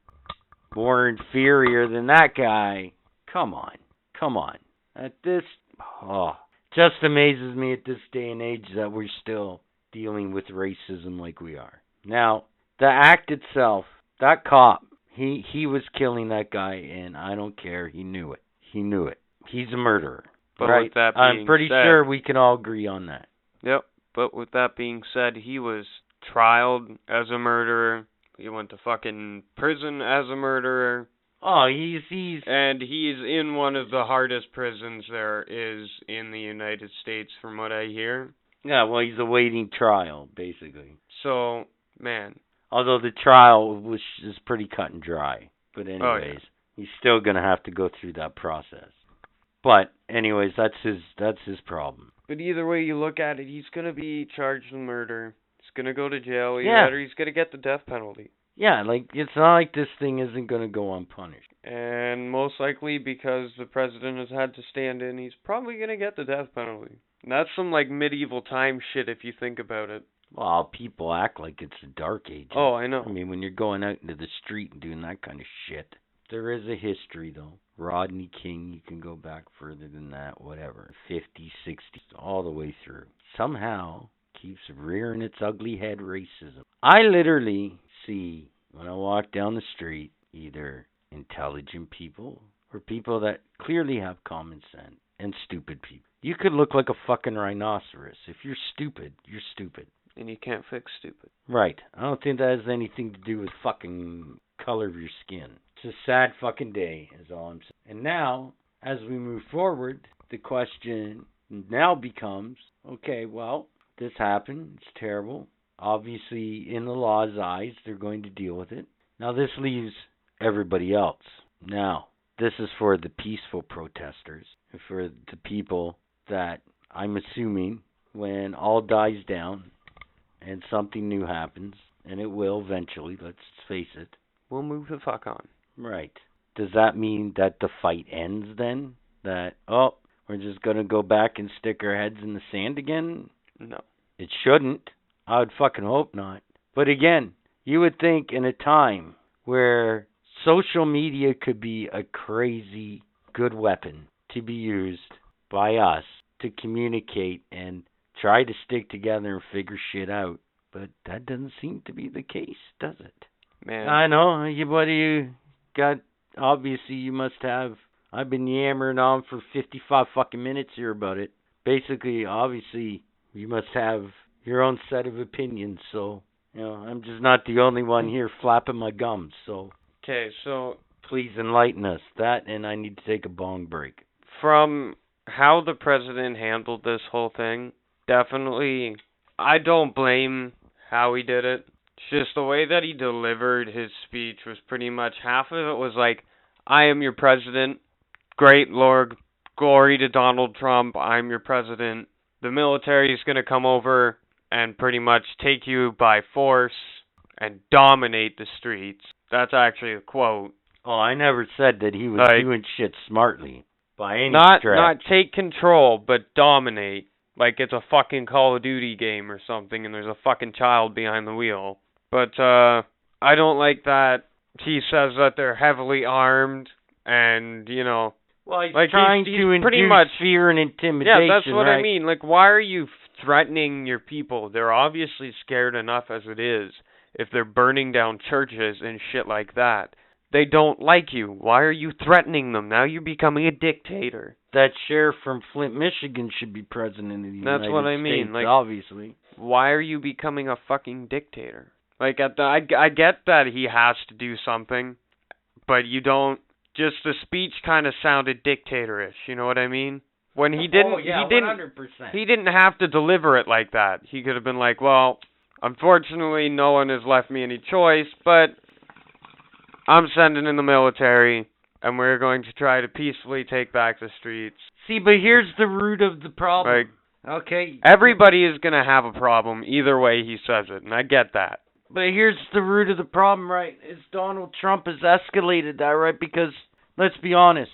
Speaker 4: more inferior than that guy. Come on. Come on. At this, oh, just amazes me at this day and age that we're still dealing with racism like we are. Now, the act itself, that cop, he he was killing that guy and I don't care, he knew it. He knew it. He's a murderer.
Speaker 3: But
Speaker 4: right?
Speaker 3: with that
Speaker 4: I'm pretty
Speaker 3: said-
Speaker 4: sure we can all agree on that.
Speaker 3: Yep. But with that being said, he was trialed as a murderer. He went to fucking prison as a murderer.
Speaker 4: Oh, he's he's
Speaker 3: And he's in one of the hardest prisons there is in the United States, from what I hear.
Speaker 4: yeah, well, he's awaiting trial basically.
Speaker 3: So, man,
Speaker 4: Although the trial was is pretty cut and dry. But
Speaker 3: Oh, yeah.
Speaker 4: anyways, he's still gonna have to go through that process. But anyways, that's his that's his problem.
Speaker 3: but either way you look at it, he's gonna be charged with murder. Gonna go to jail, either
Speaker 4: Yeah.
Speaker 3: or he's gonna get the death penalty.
Speaker 4: Yeah, like it's not like this thing isn't gonna go unpunished.
Speaker 3: And most likely because the president has had to stand in, he's probably gonna get the death penalty. And that's some like medieval time shit if you think about it.
Speaker 4: Well, people act like it's the dark ages.
Speaker 3: Oh, I know.
Speaker 4: I mean, when you're going out into the street and doing that kind of shit. There is a history, though. Rodney King, you can go back further than that, whatever. 50s, 60s, all the way through. Somehow keeps rearing its ugly head racism. I literally see, when I walk down the street, either intelligent people or people that clearly have common sense and stupid people. You could look like a fucking rhinoceros. If you're stupid, you're stupid.
Speaker 3: And you can't fix stupid.
Speaker 4: Right. I don't think that has anything to do with fucking color of your skin. It's a sad fucking day, is all I'm saying. And now, as we move forward, the question now becomes okay, well, this happened. It's terrible. Obviously, in the law's eyes, they're going to deal with it. Now, this leaves everybody else. Now, this is for the peaceful protesters, for the people that I'm assuming when all dies down and something new happens, and it will eventually, let's face it.
Speaker 3: We'll move the fuck on.
Speaker 4: Right. does that mean that the fight ends then? That oh, we're just gonna go back and stick our heads in the sand again?
Speaker 3: No.
Speaker 4: It shouldn't. I would fucking hope not. But again, you would think in a time where social media could be a crazy good weapon to be used by us to communicate and try to stick together and figure shit out. But that doesn't seem to be the case, does it?
Speaker 3: Man.
Speaker 4: I know. You what do you got? Obviously, you must have. I've been yammering on for 55 fucking minutes here about it. Basically, obviously, you must have your own set of opinions. So, you know, I'm just not the only one here flapping my gums. So,
Speaker 3: Okay, so
Speaker 4: please enlighten us. That, and I need to take a bong break.
Speaker 3: from how the president handled this whole thing, definitely I don't blame how he did it. It's just the way that he delivered his speech was pretty much half of it was like, I am your president. Great Lord, glory to Donald Trump. I'm your president. The military is going to come over and pretty much take you by force and dominate the streets. That's actually a quote.
Speaker 4: Oh, I never said that he was
Speaker 3: Like-
Speaker 4: doing shit smartly by any
Speaker 3: not
Speaker 4: stretch.
Speaker 3: not take control, but dominate. Like it's a fucking Call of Duty game or something, and there's a fucking child behind the wheel. But uh, I don't like that he says that they're heavily armed, and you know,
Speaker 4: well, he's
Speaker 3: like,
Speaker 4: trying
Speaker 3: he's
Speaker 4: to induce
Speaker 3: pretty much-
Speaker 4: fear and intimidation.
Speaker 3: yeah, that's what
Speaker 4: right?
Speaker 3: I mean. Like, why are you threatening your people? They're obviously scared enough as it is. If they're burning down churches and shit like that, they don't like you. Why are you threatening them? Now you're becoming a dictator.
Speaker 4: that sheriff from Flint, Michigan should be president of the United States.
Speaker 3: That's what I mean,
Speaker 4: States,
Speaker 3: like-
Speaker 4: obviously.
Speaker 3: why are you becoming a fucking dictator? Like at the, I I get that he has to do something, but you don't. Just the speech kind of sounded dictatorish. You know what I mean? When he oh, didn't,
Speaker 4: oh, yeah,
Speaker 3: he didn't,
Speaker 4: 100%.
Speaker 3: he didn't have to deliver it like that. He could have been like, well, unfortunately, no one has left me any choice, but I'm sending in the military, and we're going to try to peacefully take back the streets.
Speaker 4: See, but here's the root of the problem.
Speaker 3: Like
Speaker 4: okay.
Speaker 3: everybody is gonna have a problem either way he says it, and I get that.
Speaker 4: But here's the root of the problem, right? Is Donald Trump has escalated that, right? Because let's be honest,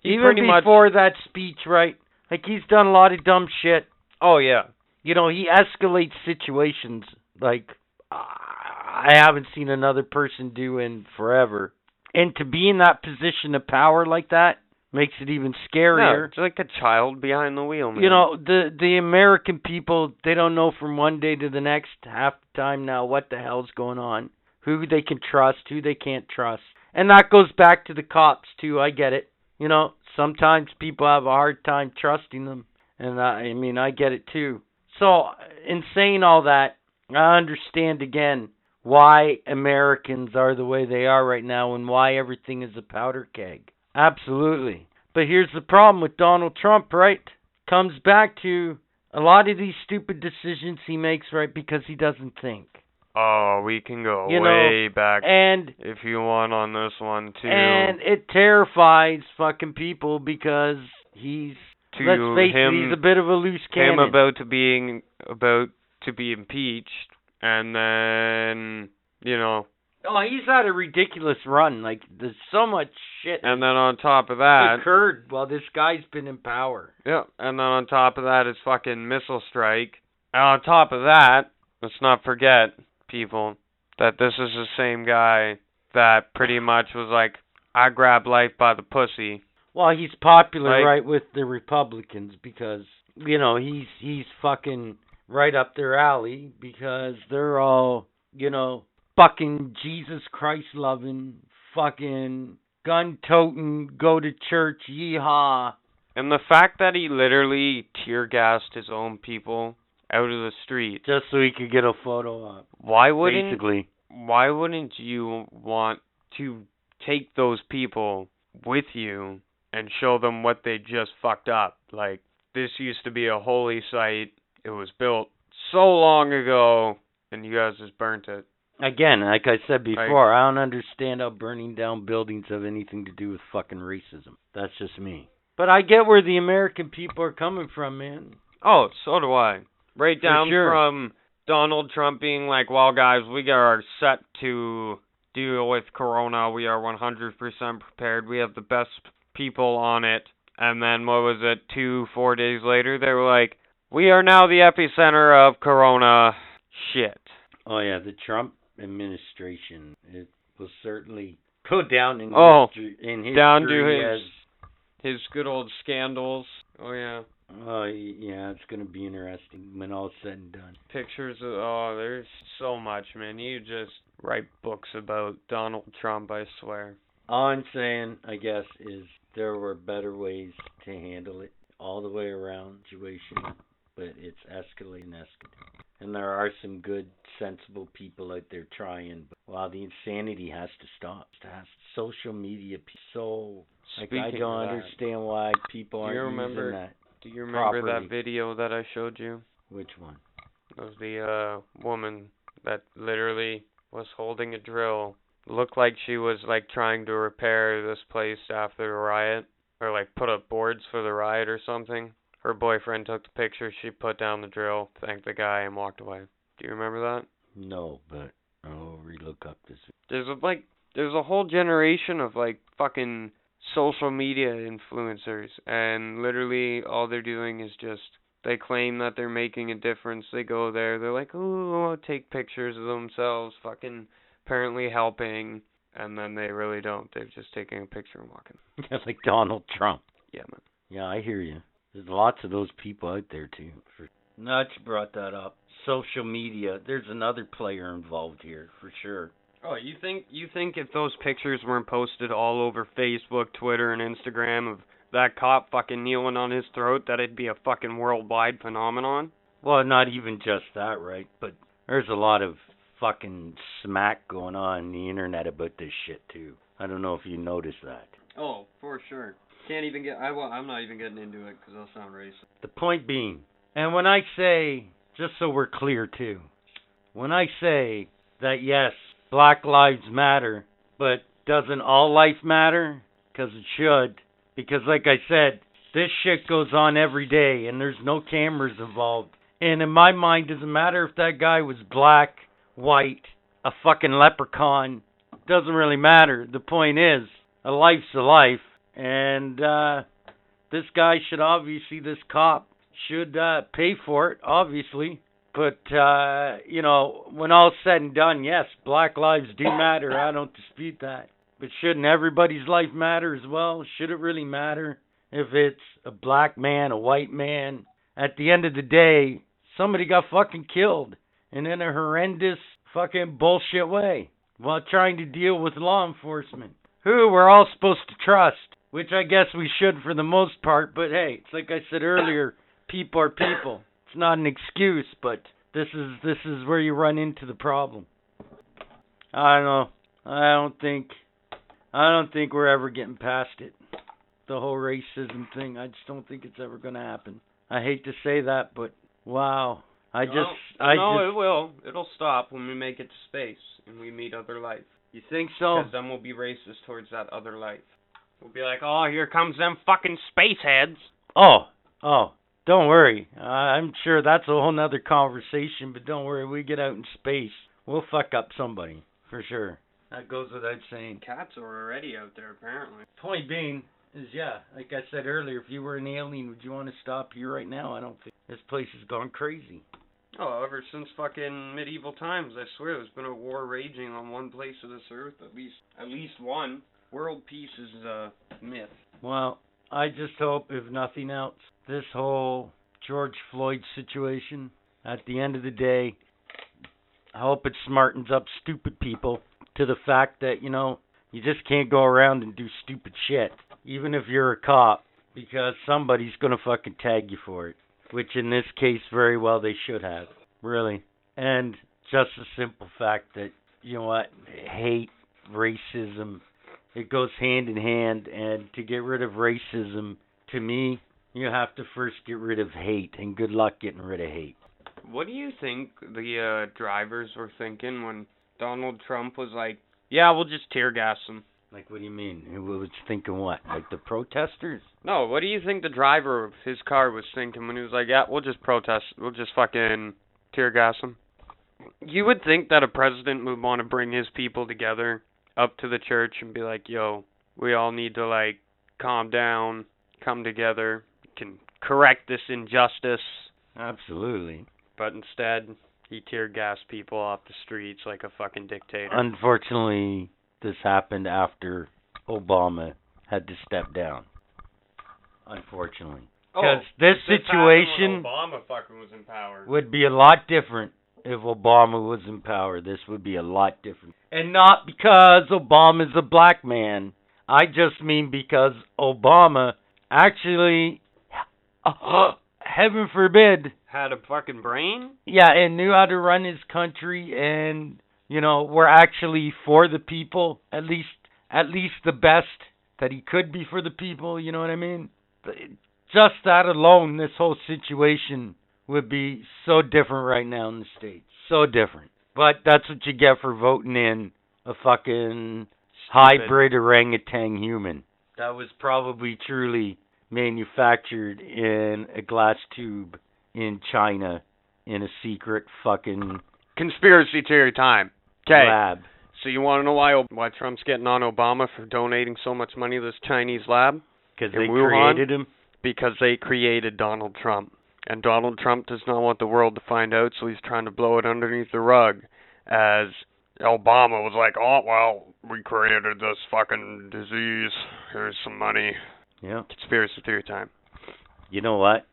Speaker 3: He
Speaker 4: even
Speaker 3: pretty much-
Speaker 4: before that speech, right? Like he's done a lot of dumb shit.
Speaker 3: Oh yeah.
Speaker 4: You know, he escalates situations like I haven't seen another person do in forever. And to be in that position of power like that makes it even scarier.
Speaker 3: No, it's like a child behind the wheel, man.
Speaker 4: You know, the the American people, they don't know from one day to the next half the time now what the hell's going on. Who they can trust, who they can't trust. And that goes back to the cops too. I get it. You know, sometimes people have a hard time trusting them. And I, I mean, I get it too. So, in saying all that, I understand again why Americans are the way they are right now and why everything is a powder keg. Absolutely. But here's the problem with Donald Trump, right? Comes back to a lot of these stupid decisions he makes, right, because he doesn't think.
Speaker 3: Oh, we can go
Speaker 4: You know,
Speaker 3: way back
Speaker 4: And
Speaker 3: if you want on this one too.
Speaker 4: and it terrifies fucking people because he's
Speaker 3: to
Speaker 4: let's face
Speaker 3: him,
Speaker 4: it, he's a bit of a loose cannon.
Speaker 3: him about to being about to be impeached, and then you know,
Speaker 4: oh, he's had a ridiculous run. Like there's so much shit
Speaker 3: and then on top of that,
Speaker 4: occurred while this guy's been in power.
Speaker 3: yeah, and then on top of that, it's fucking missile strike. And on top of that, let's not forget, people, that this is the same guy that pretty much was like, I grab life by the pussy.
Speaker 4: Well, he's popular
Speaker 3: Like-
Speaker 4: right with the Republicans because you know he's he's fucking right up their alley because they're all you know fucking Jesus Christ loving, fucking gun toting, go to church, yeehaw.
Speaker 3: And the fact that he literally tear gassed his own people out of the street.
Speaker 4: Just so he could get a photo op.
Speaker 3: Why wouldn't
Speaker 4: Basically,
Speaker 3: why wouldn't you want to take those people with you and show them what they just fucked up? Like this used to be a holy site. It was built so long ago and you guys just burnt it.
Speaker 4: Again, like I said before, I don't understand how burning down buildings have anything to do with fucking racism. That's just me. But I get where the American people are coming from, man.
Speaker 3: Oh, so do I. Right down
Speaker 4: sure.
Speaker 3: from Donald Trump being like, "Well, guys, we are set to deal with Corona. We are 100% prepared. We have the best people on it. And then what was it? Two, four days later, they were like, "We are now the epicenter of Corona." Shit.
Speaker 4: Oh yeah, the Trump administration. It will certainly go down in
Speaker 3: Oh,
Speaker 4: history, in history
Speaker 3: down to
Speaker 4: as
Speaker 3: his his good old scandals. Oh yeah.
Speaker 4: Oh yeah, it's gonna be interesting when all's said and done.
Speaker 3: Pictures of oh, there's so much, man. You just write books about Donald Trump, I swear.
Speaker 4: All I'm saying, I guess, is there were better ways to handle it all the way around situation, but it's escalating, escalating. And there are some good, sensible people out there trying. But wow, the insanity has to stop. It has social media. So like I don't
Speaker 3: that,
Speaker 4: understand why people
Speaker 3: Do
Speaker 4: aren't
Speaker 3: you remember-
Speaker 4: using that.
Speaker 3: Do you remember
Speaker 4: properly.
Speaker 3: that video that I showed you?
Speaker 4: Which one?
Speaker 3: It was the uh woman that literally was holding a drill. Looked like she was like trying to repair this place after the riot or like put up boards for the riot or something. Her boyfriend took the picture, she put down the drill, thanked the guy and walked away. Do you remember that?
Speaker 4: No, but I'll relook up this.
Speaker 3: There's a like there's a whole generation of like fucking social media influencers and literally all they're doing is just they claim that they're making a difference. They go there, they're like, "Oh, take pictures of themselves fucking apparently helping." And then they really don't. They're just taking a picture and walking.
Speaker 4: like Donald Trump.
Speaker 3: Yeah, man.
Speaker 4: Yeah, I hear you. There's lots of those people out there too. For nuts brought that up. Social media. There's another player involved here for sure.
Speaker 3: Oh, you think you think if those pictures weren't posted all over Facebook, Twitter, and Instagram of that cop fucking kneeling on his throat, that it'd be a fucking worldwide phenomenon?
Speaker 4: Well, not even just that, right? But there's a lot of fucking smack going on in the internet about this shit too. I don't know if you noticed that.
Speaker 3: Oh, for sure. Can't even get. I well, I'm not even getting into it because I'll sound racist.
Speaker 4: The point being, and when I say, just so we're clear too, when I say that yes, Black Lives Matter, but doesn't all life matter? Because it should. Because, like I said, this shit goes on every day and there's no cameras involved. And in my mind, doesn't matter if that guy was black, white, a fucking leprechaun. Doesn't really matter. The point is, a life's a life. And, uh, this guy should obviously, this cop should, uh, pay for it, obviously. But, uh, you know, when all's said and done, yes, black lives do matter. I don't dispute that. But shouldn't everybody's life matter as well? Should it really matter if it's a black man, a white man? At the end of the day, somebody got fucking killed. And in a horrendous fucking bullshit way while trying to deal with law enforcement. Who we're all supposed to trust. Which I guess we should for the most part, but hey, it's like I said earlier, people are people. It's not an excuse, but this is this is where you run into the problem. I don't know. I don't think I don't think we're ever getting past it. The whole racism thing, I just don't think it's ever going to happen. I hate to say that, but wow. I just I
Speaker 3: no,
Speaker 4: just
Speaker 3: it will. It'll stop when we make it to space and we meet other life.
Speaker 4: You think so?
Speaker 3: Because then we'll be racist towards that other life. We'll be like, oh, here comes them fucking space heads.
Speaker 4: Oh, oh, don't worry. Uh, I'm sure that's a whole nother conversation, but don't worry. We get out in space, we'll fuck up somebody for sure. That goes without saying.
Speaker 3: Cats are already out there, apparently.
Speaker 4: Point being is, yeah, like I said earlier, if you were an alien, would you want to stop here right now? I don't think this place has gone crazy.
Speaker 3: Oh, ever since fucking medieval times, I swear there's been a war raging on one place of this earth, at least, at least one. World peace is a myth.
Speaker 4: Well, I just hope, if nothing else, this whole George Floyd situation, at the end of the day, I hope it smartens up stupid people to the fact that, you know, you just can't go around and do stupid shit, even if you're a cop, because somebody's going to fucking tag you for it. Which in this case, very well, they should have. Really. And just the simple fact that, you know what, hate, racism, it goes hand in hand. And to get rid of racism, to me, you have to first get rid of hate. And good luck getting rid of hate.
Speaker 3: What do you think the uh, drivers were thinking when Donald Trump was like, "Yeah, we'll just tear gas them"?
Speaker 4: Like, what do you mean? It was thinking what? Like the protesters?
Speaker 3: No, what do you think the driver of his car was thinking when he was like, "Yeah, we'll just protest, we'll just fucking tear gas them"? You would think that a president would want to bring his people together up to the church and be like, "Yo, we all need to like calm down, come together, can correct this injustice."
Speaker 4: Absolutely.
Speaker 3: But instead, he tear gassed people off the streets like a fucking dictator.
Speaker 4: Unfortunately, this happened after Obama had to step down. Unfortunately. Oh, because this situation
Speaker 3: Obama fucking was in power.
Speaker 4: would be a lot different if Obama was in power. This would be a lot different. And not because Obama's a black man. I just mean because Obama actually, uh, heaven forbid,
Speaker 3: Had a fucking brain?
Speaker 4: yeah, and knew how to run his country and, you know, were actually for the people, at least at least the best that he could be for the people, you know what I mean? Just that alone, this whole situation would be so different right now in the States. So different. But that's what you get for voting in a fucking hybrid orangutan human. That was probably truly manufactured in a glass tube in China in a secret fucking
Speaker 3: Conspiracy theory time. Okay.
Speaker 4: lab.
Speaker 3: So you want to know why why Trump's getting on Obama for donating so much money to this Chinese lab?
Speaker 4: Because they
Speaker 3: Wuhan?
Speaker 4: created him.
Speaker 3: Because they created Donald Trump. And Donald Trump does not want the world to find out, so he's trying to blow it underneath the rug. As Obama was like, oh, well, we created this fucking disease. Here's some money.
Speaker 4: Yeah.
Speaker 3: Conspiracy theory time.
Speaker 4: You know what?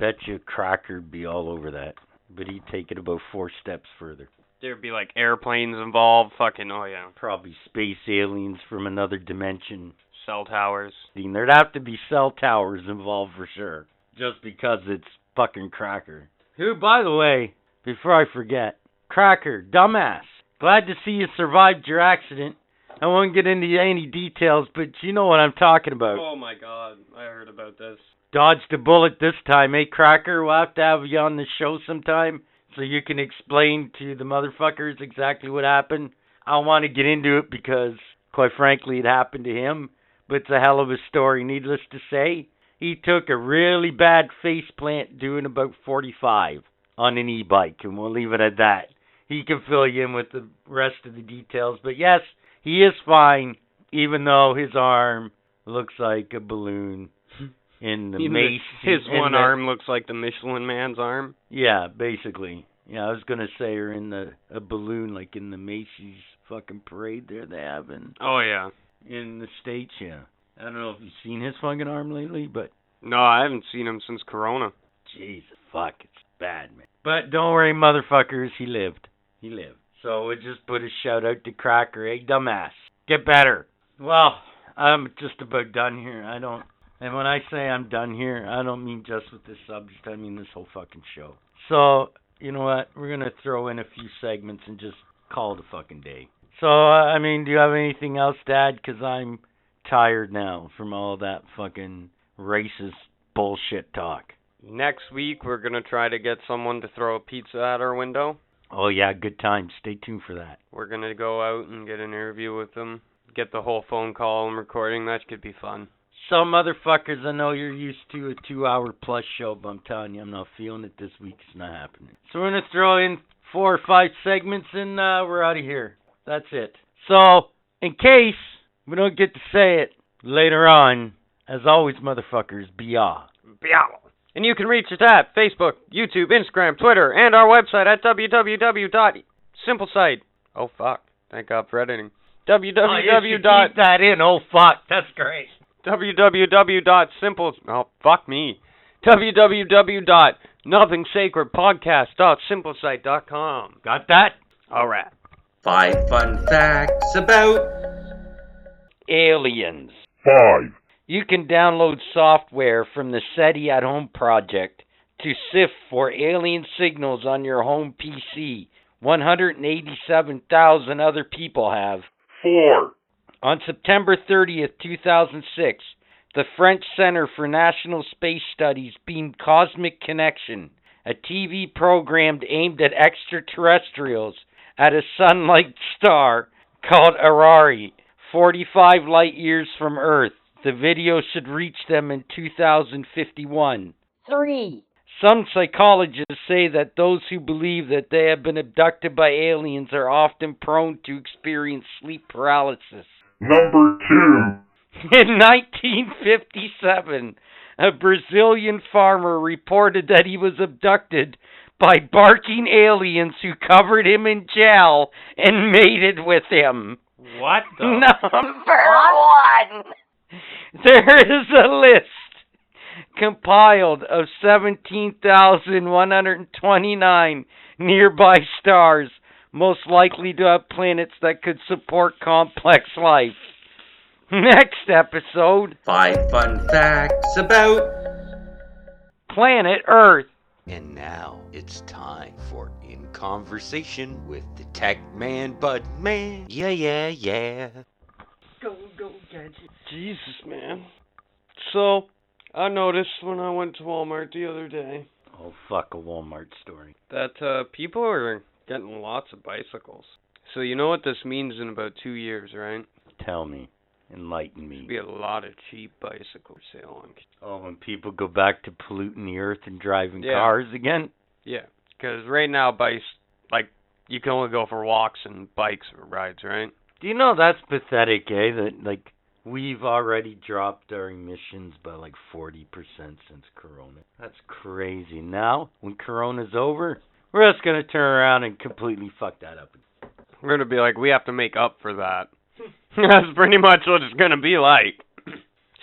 Speaker 4: Bet you Cracker'd be all over that. But he'd take it about four steps further.
Speaker 3: There'd be like airplanes involved. Fucking, oh yeah.
Speaker 4: Probably space aliens from another dimension.
Speaker 3: Cell towers.
Speaker 4: There'd have to be cell towers involved for sure. Just because it's fucking Cracker. Who, by the way, before I forget, Cracker, dumbass. Glad to see you survived your accident. I won't get into any details, but you know what I'm talking about.
Speaker 3: Oh my god, I heard about this.
Speaker 4: Dodged a bullet this time, eh, Cracker? We'll have to have you on the show sometime so you can explain to the motherfuckers exactly what happened. I don't want to get into it because, quite frankly, it happened to him, but it's a hell of a story, needless to say. He took a really bad face plant doing about 45 on an e bike, and we'll leave it at that. He can fill you in with the rest of the details, but yes, he is fine, even though his arm looks like a balloon in the Macy's.
Speaker 3: His one
Speaker 4: the-
Speaker 3: arm looks like the Michelin man's arm.
Speaker 4: Yeah, basically. Yeah, I was gonna say, or in the a balloon like in the Macy's fucking parade there they have in
Speaker 3: Oh yeah.
Speaker 4: in the states. Yeah, I don't know if you've seen his fucking arm lately, but
Speaker 3: No, I haven't seen him since Corona.
Speaker 4: Jesus fuck, it's bad, man. But don't worry, motherfuckers, he lived. He lived. So we just put a shout out to Cracker, hey dumbass, get better. Well, I'm just about done here. I don't. And when I say I'm done here, I don't mean just with this subject. I mean this whole fucking show. So you know what? We're gonna throw in a few segments and just call it a fucking day. So I mean, do you have anything else to add? Cause I'm tired now from all that fucking racist bullshit talk.
Speaker 3: Next week we're gonna try to get someone to throw a pizza at our window.
Speaker 4: Oh yeah, good time. Stay tuned for that.
Speaker 3: We're gonna go out and get an interview with them. Get the whole phone call and recording. That could be fun.
Speaker 4: Some motherfuckers, I know you're used to a two-hour plus show, but I'm telling you, I'm not feeling it this week. It's not happening. So we're gonna throw in four or five segments, and uh, we're out of here. That's it. So, in case we don't get to say it later on, as always, motherfuckers, be ah.
Speaker 3: Biao. And you can reach us at Facebook, YouTube, Instagram, Twitter, and our website at www.simplesite. Oh fuck! Thank God for editing.
Speaker 4: Oh, you
Speaker 3: www. dot
Speaker 4: keep that in. Oh fuck, that's great.
Speaker 3: www.simple. Oh fuck me. www.nothing.sacredpodcast.simplesite.com.
Speaker 4: Got that?
Speaker 3: All right.
Speaker 1: Five fun facts about
Speaker 4: Aliens.
Speaker 2: Five.
Speaker 4: You can download software from the SETI at Home project to sift for alien signals on your home PC. 187,000 other people have.
Speaker 2: Four.
Speaker 4: On September 30th, 2006, the French Center for National Space Studies beamed Cosmic Connection, a TV program aimed at extraterrestrials, at a sun like star called Errai, 45 light years from Earth. The video should reach them in 2051. 3. Some psychologists say that those who believe that they have been abducted by aliens are often prone to experience sleep paralysis.
Speaker 2: Number two.
Speaker 4: In 1957, a Brazilian farmer reported that he was abducted by barking aliens who covered him in gel and mated with him.
Speaker 3: What
Speaker 4: Number one. There is a list compiled of 17,129 nearby stars most likely to have planets that could support complex life. Next episode
Speaker 1: Five fun facts about
Speaker 4: Planet Earth.
Speaker 5: And now it's time for In Conversation with the Tech Man Bud Man. Yeah, yeah, yeah.
Speaker 4: Go, go, gadget.
Speaker 3: Jesus, man. So, I noticed when I went to Walmart the other day
Speaker 4: Oh, fuck a Walmart story.
Speaker 3: that uh, people are getting lots of bicycles. So you know what this means in about two years, right?
Speaker 4: Tell me. Enlighten me.
Speaker 3: Be a lot of cheap bicycle on.
Speaker 4: Oh, when people go back to polluting the earth and driving
Speaker 3: Yeah.
Speaker 4: cars again?
Speaker 3: Yeah, because right now bikes like you can only go for walks and bikes or rides, right?
Speaker 4: Do you know that's pathetic, eh? That like we've already dropped our emissions by like forty percent since Corona. That's crazy. Now, when Corona's over, we're just gonna turn around and completely fuck that up.
Speaker 3: We're gonna be like, we have to make up for that. That's pretty much what it's gonna be like.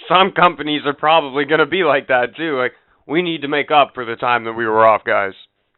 Speaker 3: Some companies are probably gonna be like that too. Like, we need to make up for the time that we were off, guys.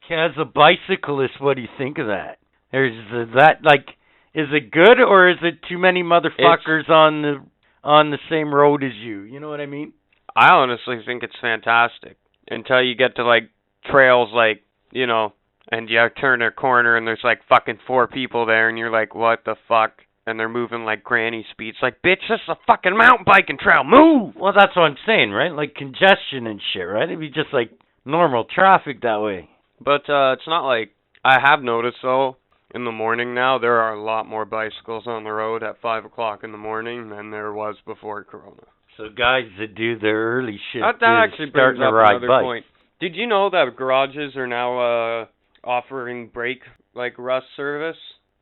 Speaker 4: As a bicyclist, what do you think of that? There's that like, is it good or is it too many motherfuckers on the on the same road as you? You know what I mean?
Speaker 3: I honestly think it's fantastic until you get to like trails like you know, and you turn a corner and there's like fucking four people there, and you're like, what the fuck? And they're moving like granny speeds. Like, bitch, this is a fucking mountain biking trail. Move!
Speaker 4: Well, that's what I'm saying, right? Like congestion and shit, right? It'd be just like normal traffic that way.
Speaker 3: But uh it's not like I have noticed though. In the morning now, there are a lot more bicycles on the road at five o'clock in the morning than there was before Corona.
Speaker 4: So guys that do their early shit,
Speaker 3: That, that actually brings
Speaker 4: to
Speaker 3: up another point. Did you know that garages are now uh offering brake like rust service?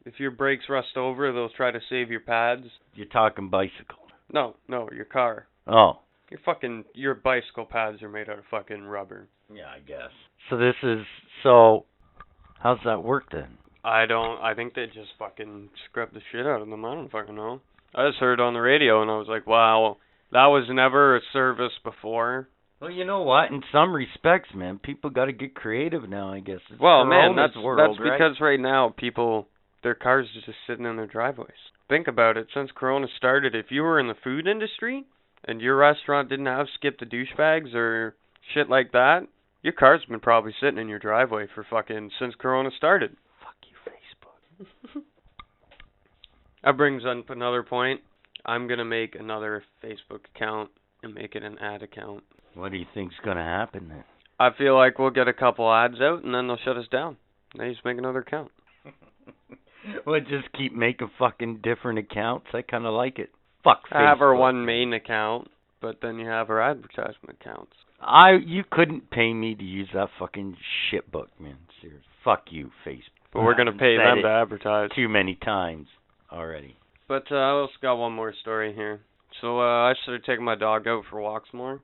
Speaker 3: If your brakes rust over, they'll try to save your pads.
Speaker 4: You're talking bicycle.
Speaker 3: No, no, your car.
Speaker 4: Oh,
Speaker 3: Your fucking your bicycle pads are made out of fucking rubber.
Speaker 4: yeah, I guess. So this is so. How's that work then?
Speaker 3: I don't. I think they just fucking scrub the shit out of them. I don't fucking know. I just heard on the radio and I was like, wow, that was never a service before.
Speaker 4: Well, you know what? In some respects, man, people got to get creative now. I guess. It's
Speaker 3: Well, man, that's
Speaker 4: world,
Speaker 3: that's
Speaker 4: right?
Speaker 3: because right now people their cars just sitting in their driveways. Think about it. Since Corona started, if you were in the food industry and your restaurant didn't have skip the douchebags or shit like that, your car's been probably sitting in your driveway for fucking since Corona started.
Speaker 4: Fuck you, Facebook.
Speaker 3: That brings up another point. I'm gonna make another Facebook account and make it an ad account.
Speaker 4: What do you think's gonna happen then?
Speaker 3: I feel like we'll get a couple ads out and then they'll shut us down. They just make another account.
Speaker 4: well, just keep making fucking different accounts. I kind of like it. Fuck Facebook.
Speaker 3: I have our one main account, but then you have our advertisement accounts.
Speaker 4: I you couldn't pay me to use that fucking shit book, man. Seriously. Fuck you, Facebook.
Speaker 3: But we're gonna pay them to advertise.
Speaker 4: too many times already.
Speaker 3: But uh, I also got one more story here. So uh, I started taking my dog out for walks more.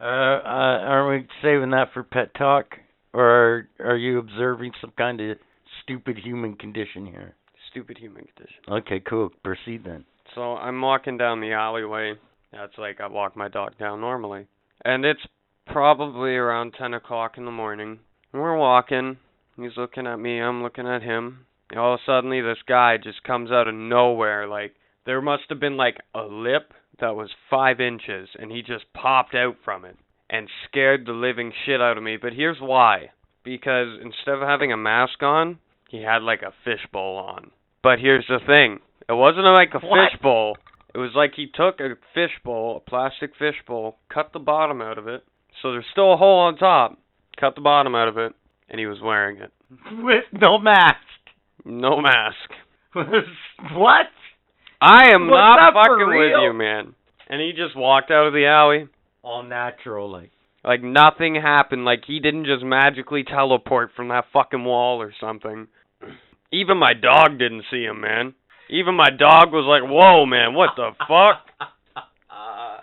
Speaker 4: Uh, uh, are we saving that for pet talk, or are, are you observing some kind of stupid human condition here?
Speaker 3: Stupid human condition.
Speaker 4: Okay, cool. Proceed then.
Speaker 3: So I'm walking down the alleyway. That's like I walk my dog down normally. And it's probably around 10 o'clock in the morning. We're walking. He's looking at me. I'm looking at him. And all of a sudden, this guy just comes out of nowhere. Like, there must have been like a lip that was five inches. And he just popped out from it and scared the living shit out of me. But here's why. Because instead of having a mask on, he had like a fishbowl on. But here's the thing. It wasn't like a fishbowl. It was like he took a fishbowl, a plastic fishbowl, cut the bottom out of it. So there's still a hole on top. Cut the bottom out of it, and he was wearing it.
Speaker 4: With no mask.
Speaker 3: No mask.
Speaker 4: what?
Speaker 3: I am
Speaker 4: Was
Speaker 3: not fucking with you, man. And he just walked out of the alley.
Speaker 4: All natural, like.
Speaker 3: Like nothing happened. Like he didn't just magically teleport from that fucking wall or something. Even my dog didn't see him, man. Even my dog was like, "Whoa, man, what the fuck?"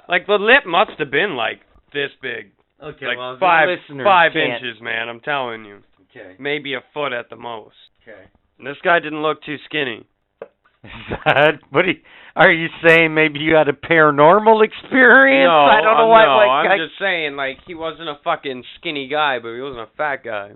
Speaker 3: Like the lip must have been like this big,
Speaker 4: okay,
Speaker 3: like
Speaker 4: well,
Speaker 3: five
Speaker 4: listeners
Speaker 3: five
Speaker 4: can't-
Speaker 3: inches, man. I'm telling you,
Speaker 4: Okay.
Speaker 3: maybe a foot at the most.
Speaker 4: Okay.
Speaker 3: And this guy didn't look too skinny.
Speaker 4: Is that what? Are you, are you saying maybe you had a paranormal experience?
Speaker 3: No,
Speaker 4: I don't know
Speaker 3: uh,
Speaker 4: why.
Speaker 3: No,
Speaker 4: like,
Speaker 3: I'm
Speaker 4: I-
Speaker 3: just saying, like he wasn't a fucking skinny guy, but he wasn't a fat guy.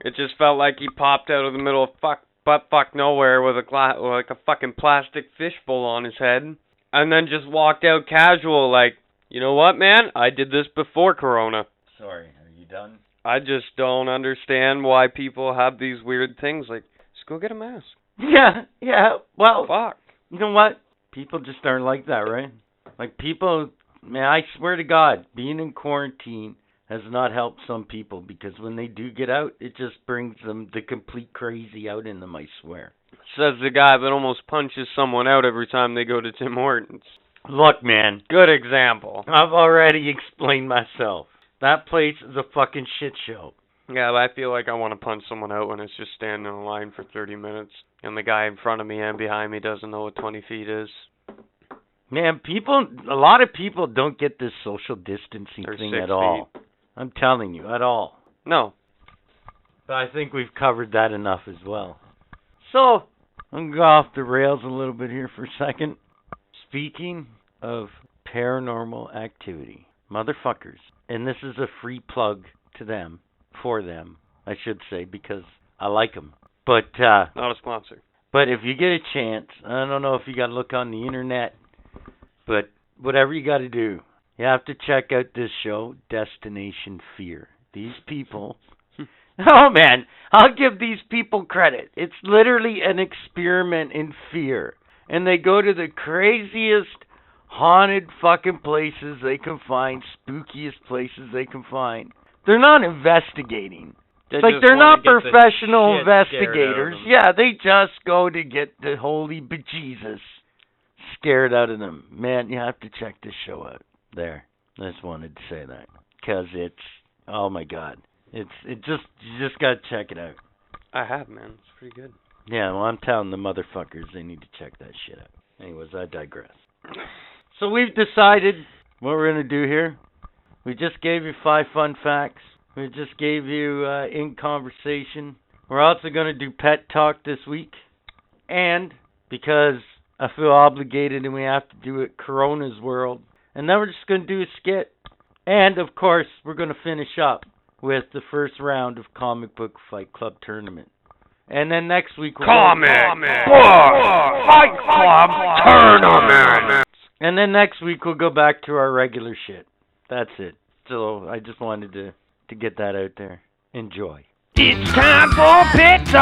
Speaker 3: It just felt like he popped out of the middle of fuck butt fuck nowhere with a gla- like a fucking plastic fishbowl on his head, and then just walked out casual, like, you know what, man? I did this before Corona.
Speaker 4: Sorry, are you done?
Speaker 3: I just don't understand why people have these weird things. Like, just go get a mask.
Speaker 4: Yeah, yeah. Well,
Speaker 3: Fuck.
Speaker 4: you know what? People just aren't like that, right? Like people, man, I swear to God, being in quarantine has not helped some people because when they do get out, it just brings them the complete crazy out in them. I swear.
Speaker 3: Says the guy that almost punches someone out every time they go to Tim Hortons.
Speaker 4: Look, man,
Speaker 3: Good example.
Speaker 4: I've already explained myself. That place is a fucking shit show.
Speaker 3: Yeah, but I feel like I want to punch someone out when it's just standing in line for 30 minutes, and the guy in front of me and behind me doesn't know what 20 feet is.
Speaker 4: Man, people, a lot of people don't get this social distancing
Speaker 3: Or
Speaker 4: thing at all. I'm telling you, at all.
Speaker 3: No.
Speaker 4: But I think we've covered that enough as well. So, I'm going to go off the rails a little bit here for a second. Speaking of paranormal activity, motherfuckers, and this is a free plug to them, for them, I should say, because I like them. But, uh,
Speaker 3: Not a sponsor.
Speaker 4: but if you get a chance, I don't know if you got to look on the internet, but whatever you got to do, you have to check out this show, Destination Fear. These people, oh man, I'll give these people credit. It's literally an experiment in fear. And they go to the craziest haunted fucking places they can find, spookiest places they can find. They're not investigating.
Speaker 3: They
Speaker 4: like they're not
Speaker 3: the
Speaker 4: professional
Speaker 3: shit scared out of
Speaker 4: investigators. Yeah, they just go to get the holy bejesus scared out of them. Man, you have to check this show out. There, I just wanted to say that because it's oh my god, it's it just you just gotta check it out.
Speaker 3: I have, man. It's pretty good.
Speaker 4: Yeah, well, I'm telling the motherfuckers they need to check that shit out. Anyways, I digress. So we've decided what we're gonna do here. We just gave you five fun facts. We just gave you uh, in conversation. We're also gonna do pet talk this week, and because I feel obligated and we have to do it Corona's world, and then we're just gonna do a skit, and of course we're gonna finish up with the first round of comic book fight club tournament. And then next week we're
Speaker 3: Comic
Speaker 4: gonna-
Speaker 3: Book Fight Club Tournament.
Speaker 4: And then next week we'll go back to our regular shit. That's it. So I just wanted to to get that out there. Enjoy.
Speaker 3: It's time for pizza!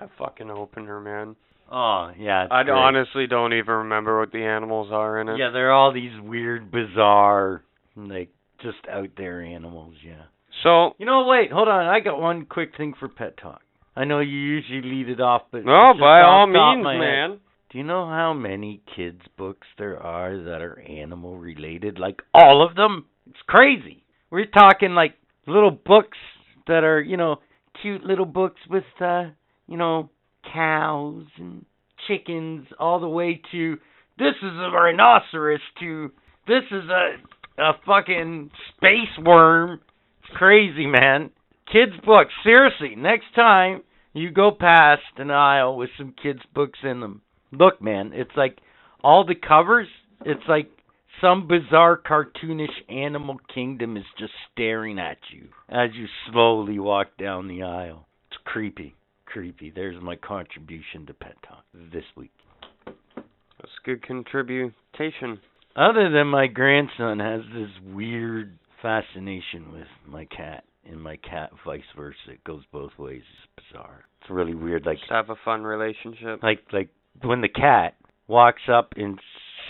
Speaker 3: That fucking opener, man.
Speaker 4: Oh yeah.
Speaker 3: I
Speaker 4: great.
Speaker 3: honestly don't even remember what the animals are in it.
Speaker 4: Yeah, they're all these weird, bizarre, like just out there animals. Yeah.
Speaker 3: So,
Speaker 4: You know, wait, hold on. I got one quick thing for pet talk. I know you usually lead it off, but
Speaker 3: no, by all
Speaker 4: the top of
Speaker 3: means,
Speaker 4: my head.
Speaker 3: man.
Speaker 4: Do you know how many kids books there are that are animal related? Like all of them? It's crazy. We're talking like little books that are, you know, cute little books with uh, you know, cows and chickens all the way to this is a rhinoceros to this is a a fucking space worm. It's crazy, man. Kids books, seriously, next time you go past an aisle with some kids books in them. Look, man, it's like all the covers, it's like some bizarre cartoonish animal kingdom is just staring at you as you slowly walk down the aisle. It's creepy. Creepy. There's my contribution to Pet Talk this week.
Speaker 3: That's a good contribution.
Speaker 4: Other than my grandson has this weird fascination with my cat, and my cat vice versa. It goes both ways. It's bizarre. It's really weird. Like
Speaker 3: Just have a fun relationship.
Speaker 4: like like when the cat walks up and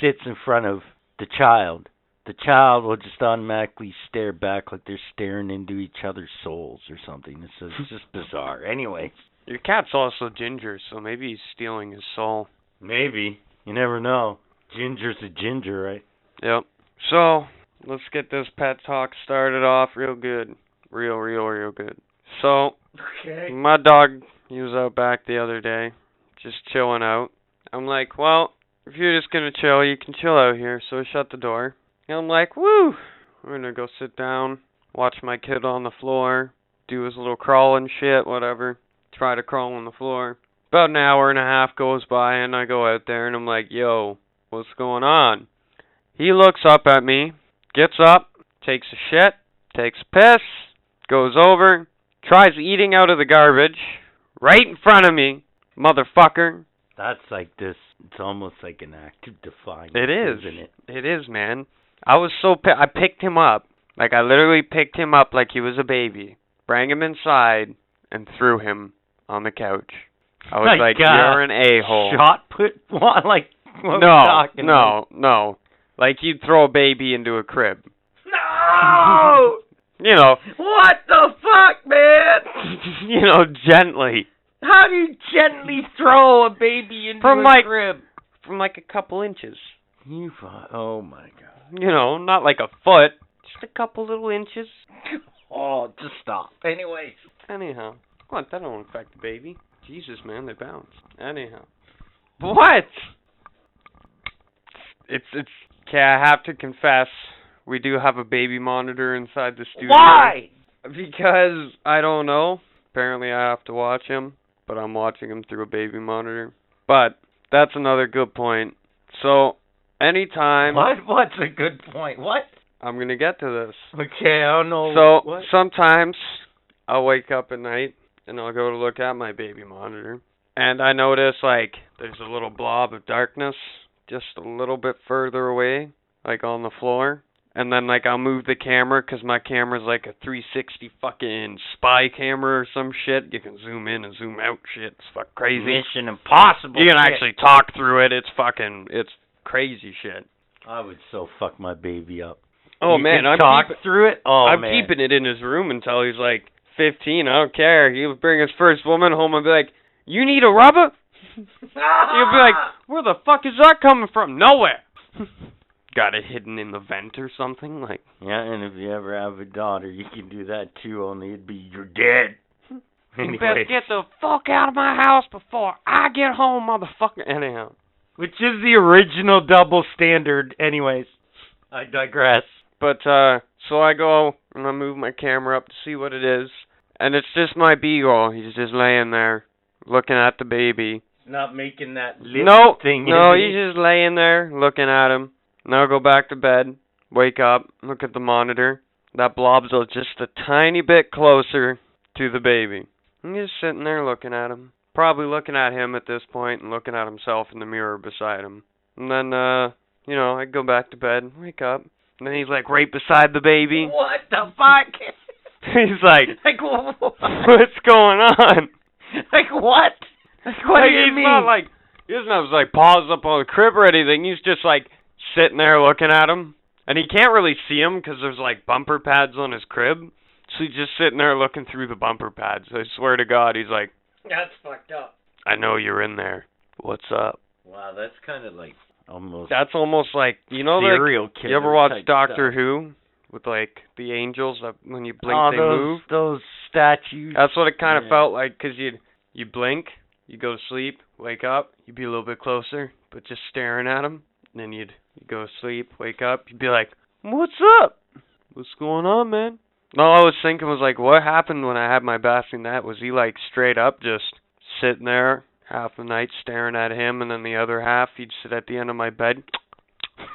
Speaker 4: sits in front of the child, the child will just automatically stare back like they're staring into each other's souls or something. It's just, it's just bizarre. Anyway,
Speaker 3: Your cat's also ginger, so maybe he's stealing his soul.
Speaker 4: maybe you never know. Ginger's a ginger, right?
Speaker 3: Yep. So let's get this pet talk started off real good, real, real, real good. So
Speaker 4: Okay.
Speaker 3: my dog, he was out back the other day, just chilling out. I'm like, well, if you're just gonna chill, you can chill out here. So I shut the door. And I'm like, woo, I'm gonna go sit down, watch my kid on the floor, do his little crawling shit, whatever. Try to crawl on the floor. About an hour and a half goes by, and I go out there, and I'm like, yo, what's going on? He looks up at me, gets up, takes a shit, takes a piss, goes over, tries eating out of the garbage right in front of me, motherfucker.
Speaker 4: That's like this. It's almost like an act of defiance.
Speaker 3: It is.
Speaker 4: isn't it?
Speaker 3: It is, man. I was so pi- I picked him up. Like I literally picked him up like he was a baby, bring him inside, and threw him on the couch. I was
Speaker 4: Like,
Speaker 3: like, "You're an a-hole."
Speaker 4: Shot put what? Like what
Speaker 3: no,
Speaker 4: we talking
Speaker 3: no, no. Like you'd throw a baby into a crib.
Speaker 4: No!
Speaker 3: You know,
Speaker 4: what the fuck, man?
Speaker 3: you know, gently.
Speaker 4: How do you gently throw a baby into
Speaker 3: From
Speaker 4: a
Speaker 3: like-
Speaker 4: crib?
Speaker 3: From like a couple inches.
Speaker 4: You fu- oh my god.
Speaker 3: You know, not like a foot. Just a couple little inches.
Speaker 4: Oh, just stop. Anyways.
Speaker 3: Anyhow. What? That don't affect the baby. Jesus, man, they bounce. Anyhow. What? It's, it's, okay, I have to confess, we do have a baby monitor inside the studio.
Speaker 4: Why?
Speaker 3: Because, I don't know. Apparently I have to watch him, but I'm watching him through a baby monitor. But, that's another good point. So, anytime
Speaker 4: What? What's a good point? What?
Speaker 3: I'm gonna get to this.
Speaker 4: Okay, I don't know.
Speaker 3: So
Speaker 4: what?
Speaker 3: sometimes I'll wake up at night and I'll go to look at my baby monitor, and I notice like there's a little blob of darkness just a little bit further away, like on the floor. And then like I'll move the camera 'cause my camera's like a 360 fucking spy camera or some shit. You can zoom in and zoom out shit. It's fuck crazy.
Speaker 4: Mission Impossible.
Speaker 3: You can
Speaker 4: shit.
Speaker 3: actually talk through it. It's fucking it's crazy shit.
Speaker 4: I would so fuck my baby up.
Speaker 3: Oh
Speaker 4: You
Speaker 3: man,
Speaker 4: can
Speaker 3: I'm
Speaker 4: talk
Speaker 3: keeping-
Speaker 4: through it. Oh
Speaker 3: I'm
Speaker 4: man.
Speaker 3: keeping it in his room until he's like 15. I don't care. He'll bring his first woman home and be like, "You need a rubber?" He'll be like, "Where the fuck is that coming from? Nowhere." Got it hidden in the vent or something like.
Speaker 4: Yeah, and if you ever have a daughter, you can do that too. Only it'd be you're dead.
Speaker 3: You better get the fuck out of my house before I get home, motherfucker. Anyhow,
Speaker 4: which is the original double standard. Anyways, I digress.
Speaker 3: but uh, so I go and I move my camera up to see what it is, and it's just my beagle. He's just laying there, looking at the baby.
Speaker 4: Not making that lip
Speaker 3: no,
Speaker 4: thing.
Speaker 3: no, he's
Speaker 4: he?
Speaker 3: just laying there looking at him. Now go back to bed, wake up, look at the monitor. That blob's just a tiny bit closer to the baby. I'm just sitting there looking at him. Probably looking at him at this point and looking at himself in the mirror beside him. And then, uh, you know, I go back to bed, wake up. And then he's like right beside the baby.
Speaker 4: What the fuck?
Speaker 3: he's like,
Speaker 4: like what?
Speaker 3: what's going on?
Speaker 4: Like what? Like what
Speaker 3: like,
Speaker 4: do you
Speaker 3: he's
Speaker 4: mean?
Speaker 3: not like he doesn't have like paws up on the crib or anything. He's just like sitting there looking at him, and he can't really see him because there's like bumper pads on his crib. So he's just sitting there looking through the bumper pads. I swear to God, he's like,
Speaker 4: That's fucked up.
Speaker 3: "I know you're in there. What's up?"
Speaker 4: Wow, that's kind of like almost
Speaker 3: That's almost like you know, like
Speaker 4: serial killer.
Speaker 3: you ever watch Doctor
Speaker 4: stuff.
Speaker 3: Who with like the angels that when you blink
Speaker 4: oh,
Speaker 3: they
Speaker 4: those,
Speaker 3: move.
Speaker 4: Those statues.
Speaker 3: That's what it kind of
Speaker 4: Yeah.
Speaker 3: felt like because you you blink, you go to sleep, wake up, you'd be a little bit closer, but just staring at him. And then you'd you go to sleep, wake up, you'd be like, "What's up? What's going on, man?" And all I was thinking was like, what happened when I had my bassinet? Was he like straight up just sitting there half the night staring at him, and then the other half he'd sit at the end of my bed?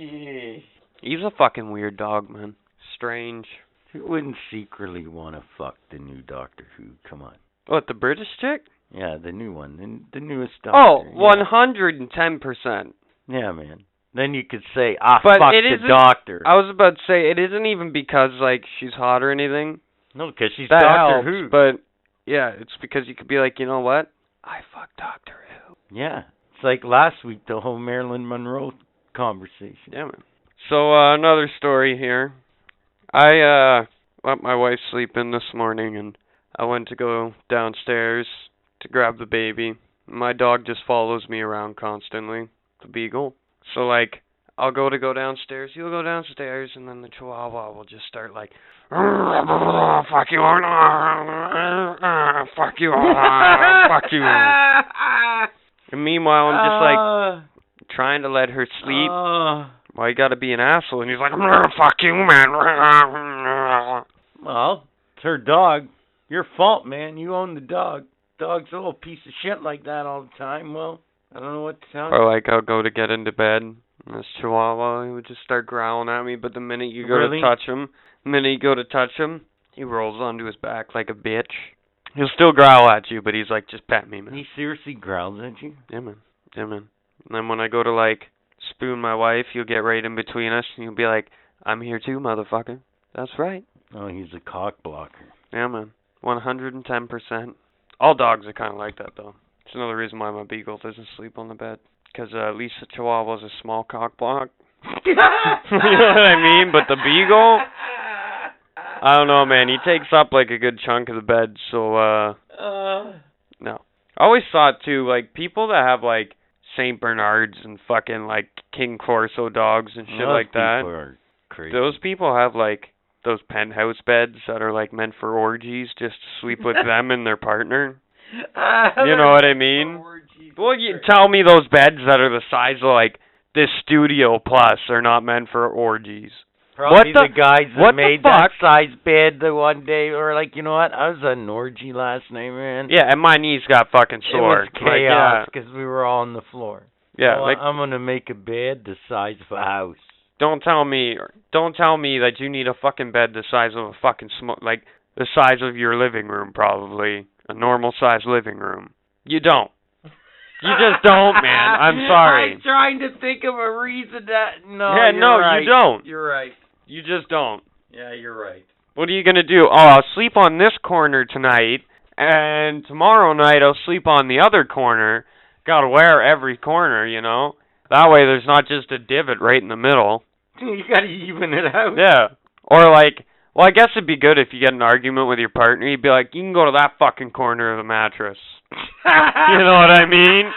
Speaker 4: Gee.
Speaker 3: He's a fucking weird dog, man. Strange.
Speaker 4: Who wouldn't secretly want to fuck the new Doctor Who? Come on.
Speaker 3: What the British chick?
Speaker 4: Yeah, the new one, the, the newest
Speaker 3: Oh,
Speaker 4: Doctor.
Speaker 3: one
Speaker 4: yeah.
Speaker 3: hundred and ten percent.
Speaker 4: Yeah, man. Then you could say, I
Speaker 3: But
Speaker 4: fucked
Speaker 3: it
Speaker 4: the Doctor.
Speaker 3: I was about to say it isn't even because like she's hot or anything.
Speaker 4: no, because she's
Speaker 3: that
Speaker 4: Doctor
Speaker 3: helps,
Speaker 4: Who.
Speaker 3: but yeah, it's because you could be like, you know what? I fucked Doctor Who.
Speaker 4: yeah, it's like last week the whole Marilyn Monroe conversation.
Speaker 3: Yeah, man. So uh, another story here. I uh let my wife sleep in this morning, and I went to go downstairs to grab the baby. My dog just follows me around constantly, the beagle. So like I'll go to go downstairs, he'll go downstairs and then the chihuahua will just start like fuck you fuck you fuck you and meanwhile I'm just like trying to let her sleep.
Speaker 4: Uh,
Speaker 3: Why you gotta be an asshole? And he's like, fuck you, man.
Speaker 4: well, it's her dog. Your fault, man. You own the dog. Dog's a little piece of shit like that all the time. Well, I don't know what to tell you.
Speaker 3: Or like I'll go to get into bed, and this chihuahua he would just start growling at me. But the minute you go
Speaker 4: Really?
Speaker 3: to touch him, the minute you go to touch him, he rolls onto his back like a bitch. He'll still growl at you, but he's like, just pet me, man.
Speaker 4: He seriously growls at you.
Speaker 3: Yeah, man. Yeah, man. And then when I go to like spoon my wife, he'll get right in between us, and he'll be like, "I'm here too, motherfucker." That's right.
Speaker 4: Oh, he's a cock blocker.
Speaker 3: Yeah, man. One hundred and ten percent. All dogs are kind of like that, though. It's another reason why my beagle doesn't sleep on the bed. Because uh, at least the Chihuahua's a small cock block. you know what I mean? But the beagle, I don't know, man. He takes up like a good chunk of the bed. So, uh,
Speaker 4: Uh,
Speaker 3: no. I always thought too, like people that have like Saint Bernards and fucking like King Corso dogs and shit
Speaker 4: those
Speaker 3: like that.
Speaker 4: people are crazy.
Speaker 3: Those people have like those penthouse beds that are like meant for orgies, just to sleep with them and their partner. You know what I mean? Well, you tell me those beds that are the size of like this studio plus are not meant for orgies.
Speaker 4: Probably
Speaker 3: What
Speaker 4: the, guys that
Speaker 3: what the
Speaker 4: made that size bed the one day, or like, you know what? I was an orgy last night, man.
Speaker 3: Yeah, and my knees got fucking sore.
Speaker 4: It
Speaker 3: was
Speaker 4: chaos because we were all on the floor.
Speaker 3: yeah, yeah.
Speaker 4: Uh, well,
Speaker 3: like
Speaker 4: I'm gonna make a bed the size of a house.
Speaker 3: don't tell me, don't tell me that you need a fucking bed the size of a fucking sm- like the size of your living room, probably a normal size living room. You don't. You just don't, man. I'm sorry.
Speaker 4: I'm trying to think of a reason that no.
Speaker 3: Yeah, no, you don't.
Speaker 4: You're right.
Speaker 3: You just don't.
Speaker 4: Yeah, you're right.
Speaker 3: What are you gonna do? Oh, I'll sleep on this corner tonight, and tomorrow night I'll sleep on the other corner. Gotta wear every corner, you know. That way, there's not just a divot right in the middle.
Speaker 4: you gotta even it out.
Speaker 3: Yeah. Or like, well, I guess it'd be good if you get an argument with your partner. You'd be like, you can go to that fucking corner of the mattress. You know what I mean?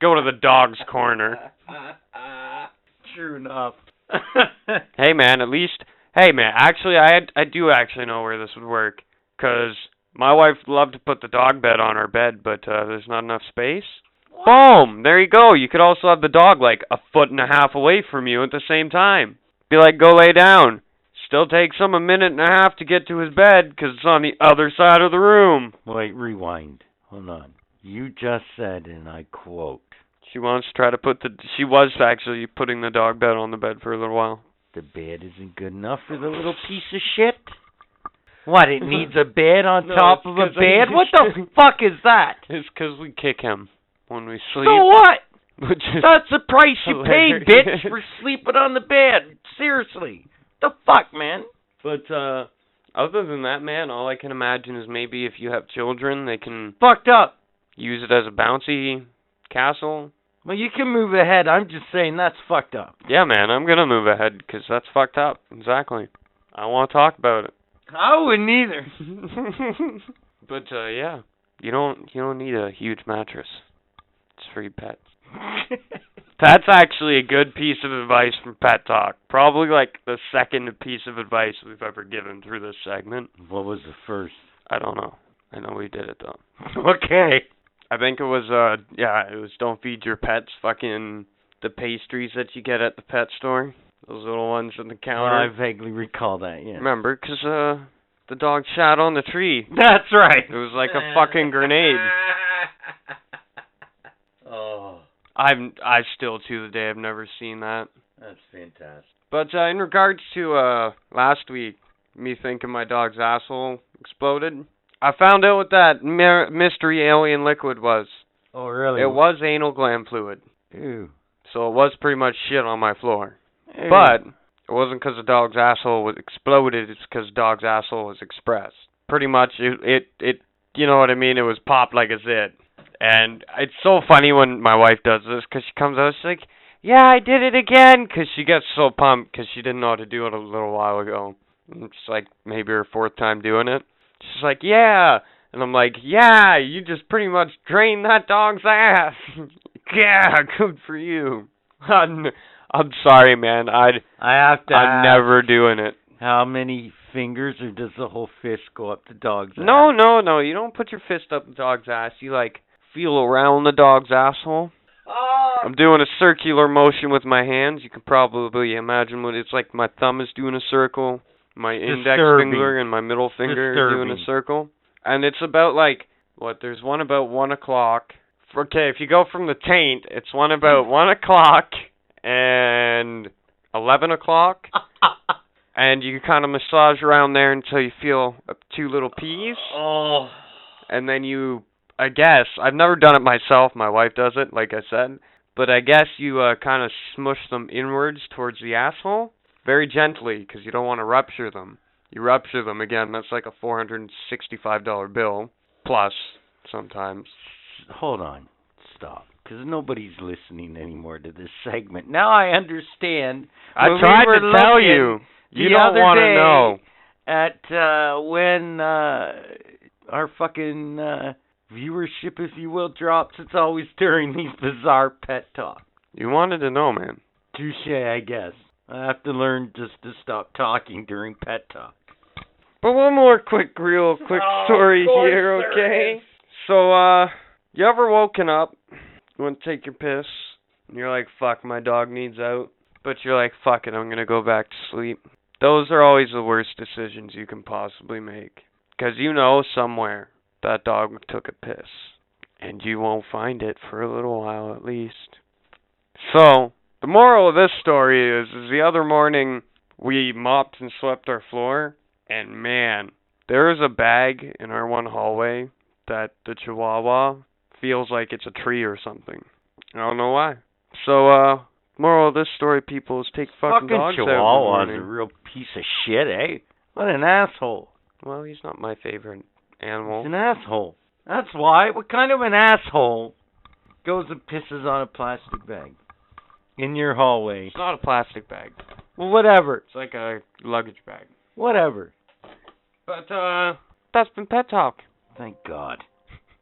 Speaker 3: Go to the dog's corner.
Speaker 4: True enough.
Speaker 3: Hey man, at least hey man, actually I I do actually know where this would work cuz my wife loved to put the dog bed on our bed, but uh there's not enough space. Boom, there you go. You could also have the dog like a foot and a half away from you at the same time. Be like, "Go lay down." Still takes him a minute and a half to get to his bed cuz it's on the other side of the room.
Speaker 4: Wait, rewind. Hold on. You just said, and I quote,
Speaker 3: She wants to try to put the she was actually putting the dog bed on the bed for a little while.
Speaker 4: the bed isn't good enough for the little piece of shit? What, it needs a bed on
Speaker 3: No,
Speaker 4: top of a bed? What the fuck is that?
Speaker 3: It's cuz we kick him when we sleep.
Speaker 4: So what? That's the price you pay,
Speaker 3: Hilarious.
Speaker 4: bitch, for sleeping on the bed. Seriously. The fuck, man?
Speaker 3: But uh other than that, man, all I can imagine is maybe if you have children, they can
Speaker 4: Fucked up.
Speaker 3: use it as a bouncy castle.
Speaker 4: Well, you can move ahead. I'm just saying that's fucked up.
Speaker 3: Yeah, man, I'm gonna move ahead because that's fucked up. Exactly. I want to talk about it.
Speaker 4: I wouldn't either.
Speaker 3: but uh yeah, you don't you don't need a huge mattress. It's for your pets. That's actually a good piece of advice from Pet Talk. Probably like the second piece of advice we've ever given through this segment.
Speaker 4: what was the first?
Speaker 3: I don't know. I know we did it though.
Speaker 4: Okay.
Speaker 3: I think it was uh yeah, it was don't feed your pets fucking the pastries that you get at the pet store. Those little ones on the counter.
Speaker 4: I vaguely recall that, yeah.
Speaker 3: Remember cuz uh the dog shat on the tree.
Speaker 4: That's right.
Speaker 3: It was like a fucking grenade.
Speaker 4: oh,
Speaker 3: I've I still to the day I've never seen that.
Speaker 4: that's fantastic.
Speaker 3: But uh in regards to uh last week me thinking my dog's asshole exploded, I found out what that mer- mystery alien liquid was.
Speaker 4: Oh, really?
Speaker 3: It was anal gland fluid.
Speaker 4: Ew.
Speaker 3: So it was pretty much shit on my floor.
Speaker 4: Ew.
Speaker 3: But it wasn't because the dog's asshole was exploded. It's because the dog's asshole was expressed. Pretty much, it, it, it, you know what I mean. It was popped like a zit. And it's so funny when my wife does this because she comes out. She's like, "Yeah, I did it again," because she gets so pumped because she didn't know how to do it a little while ago. And It's like maybe her fourth time doing it. She's like, "Yeah." And I'm like, yeah, you just pretty much drained that dog's ass. yeah, good for you. I'm, I'm sorry, man. I'd,
Speaker 4: I have to
Speaker 3: I'm
Speaker 4: ask,
Speaker 3: never doing it.
Speaker 4: how many fingers or does the whole fist go up the dog's
Speaker 3: No,
Speaker 4: ass?
Speaker 3: no, no. You don't put your fist up the dog's ass. You like feel around the dog's asshole. Ah. I'm doing a circular motion with my hands. You can probably imagine what it's like. My thumb is doing a circle, my index
Speaker 4: Disturbing.
Speaker 3: finger and my middle finger are doing a circle, and it's about like what? There's one about one o'clock. Okay, if you go from the taint, it's one about one o'clock and eleven o'clock, and you kind of massage around there until you feel two little peas
Speaker 4: oh.
Speaker 3: and then you I guess I've never done it myself. My wife does it, like I said, but I guess you uh, kind of smush them inwards towards the asshole, very gently, because you don't want to rupture them. You rupture them again. That's like a four hundred and sixty-five dollar bill plus sometimes.
Speaker 4: Hold on. Stop. Because nobody's listening anymore to this segment. Now I understand
Speaker 3: I
Speaker 4: we
Speaker 3: tried
Speaker 4: were
Speaker 3: to tell you. You don't want to know.
Speaker 4: at uh when uh our fucking uh viewership if you will drops it's always during these bizarre pet talk
Speaker 3: You wanted to know, man.
Speaker 4: touche i guess i have to learn just to stop talking during pet talk
Speaker 3: But one more quick, real quick
Speaker 4: Oh,
Speaker 3: story here, okay? So, uh, you ever woken up, you want to take your piss, and you're like, fuck, my dog needs out, but you're like, fuck it, I'm gonna go back to sleep. Those are always the worst decisions you can possibly make. Because you know somewhere that dog took a piss, and you won't find it for a little while at least. So, the moral of this story is, is the other morning we mopped and swept our floor, and man, there is a bag in our one hallway that the Chihuahua feels like it's a tree or something. I don't know why. So, uh, moral of this story, people, is take fucking,
Speaker 4: fucking
Speaker 3: dogs out in the
Speaker 4: chihuahua's a real piece of shit eh what an asshole
Speaker 3: Well, he's not my favorite
Speaker 4: he's
Speaker 3: animal.
Speaker 4: an asshole that's why what kind of an asshole goes and pisses on a plastic bag in your hallway
Speaker 3: It's not a plastic bag.
Speaker 4: well whatever
Speaker 3: It's like a luggage bag.
Speaker 4: whatever
Speaker 3: But, uh, that's been Pet Talk.
Speaker 4: Thank God.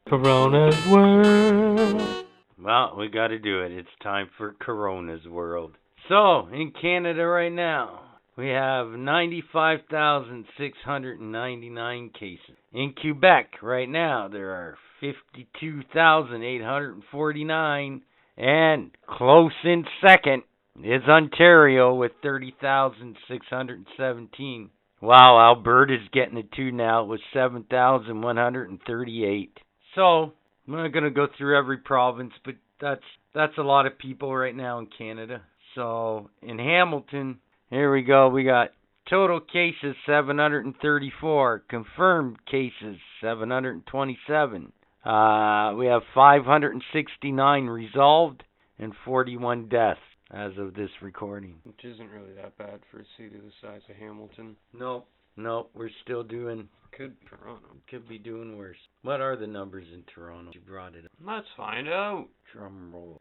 Speaker 4: Corona's World. Well, we got to do it. It's time for Corona's World. So, in Canada right now, we have 95,699 cases. In Quebec right now, there are 52,849. And close in second is Ontario with 30,617. Wow, Alberta's getting it too now with 7,138. So, I'm not going to go through every province, but that's that's a lot of people right now in Canada. So, in Hamilton, here we go. We got total cases 734, confirmed cases 727. Uh, we have 569 resolved and 41 deaths as of this recording.
Speaker 3: Which isn't really that bad for a city the size of Hamilton.
Speaker 4: Nope. Nope, we're still doing
Speaker 3: Could Toronto.
Speaker 4: could be doing worse. What are the numbers in Toronto? You brought it up.
Speaker 3: Let's find out.
Speaker 4: Drum roll.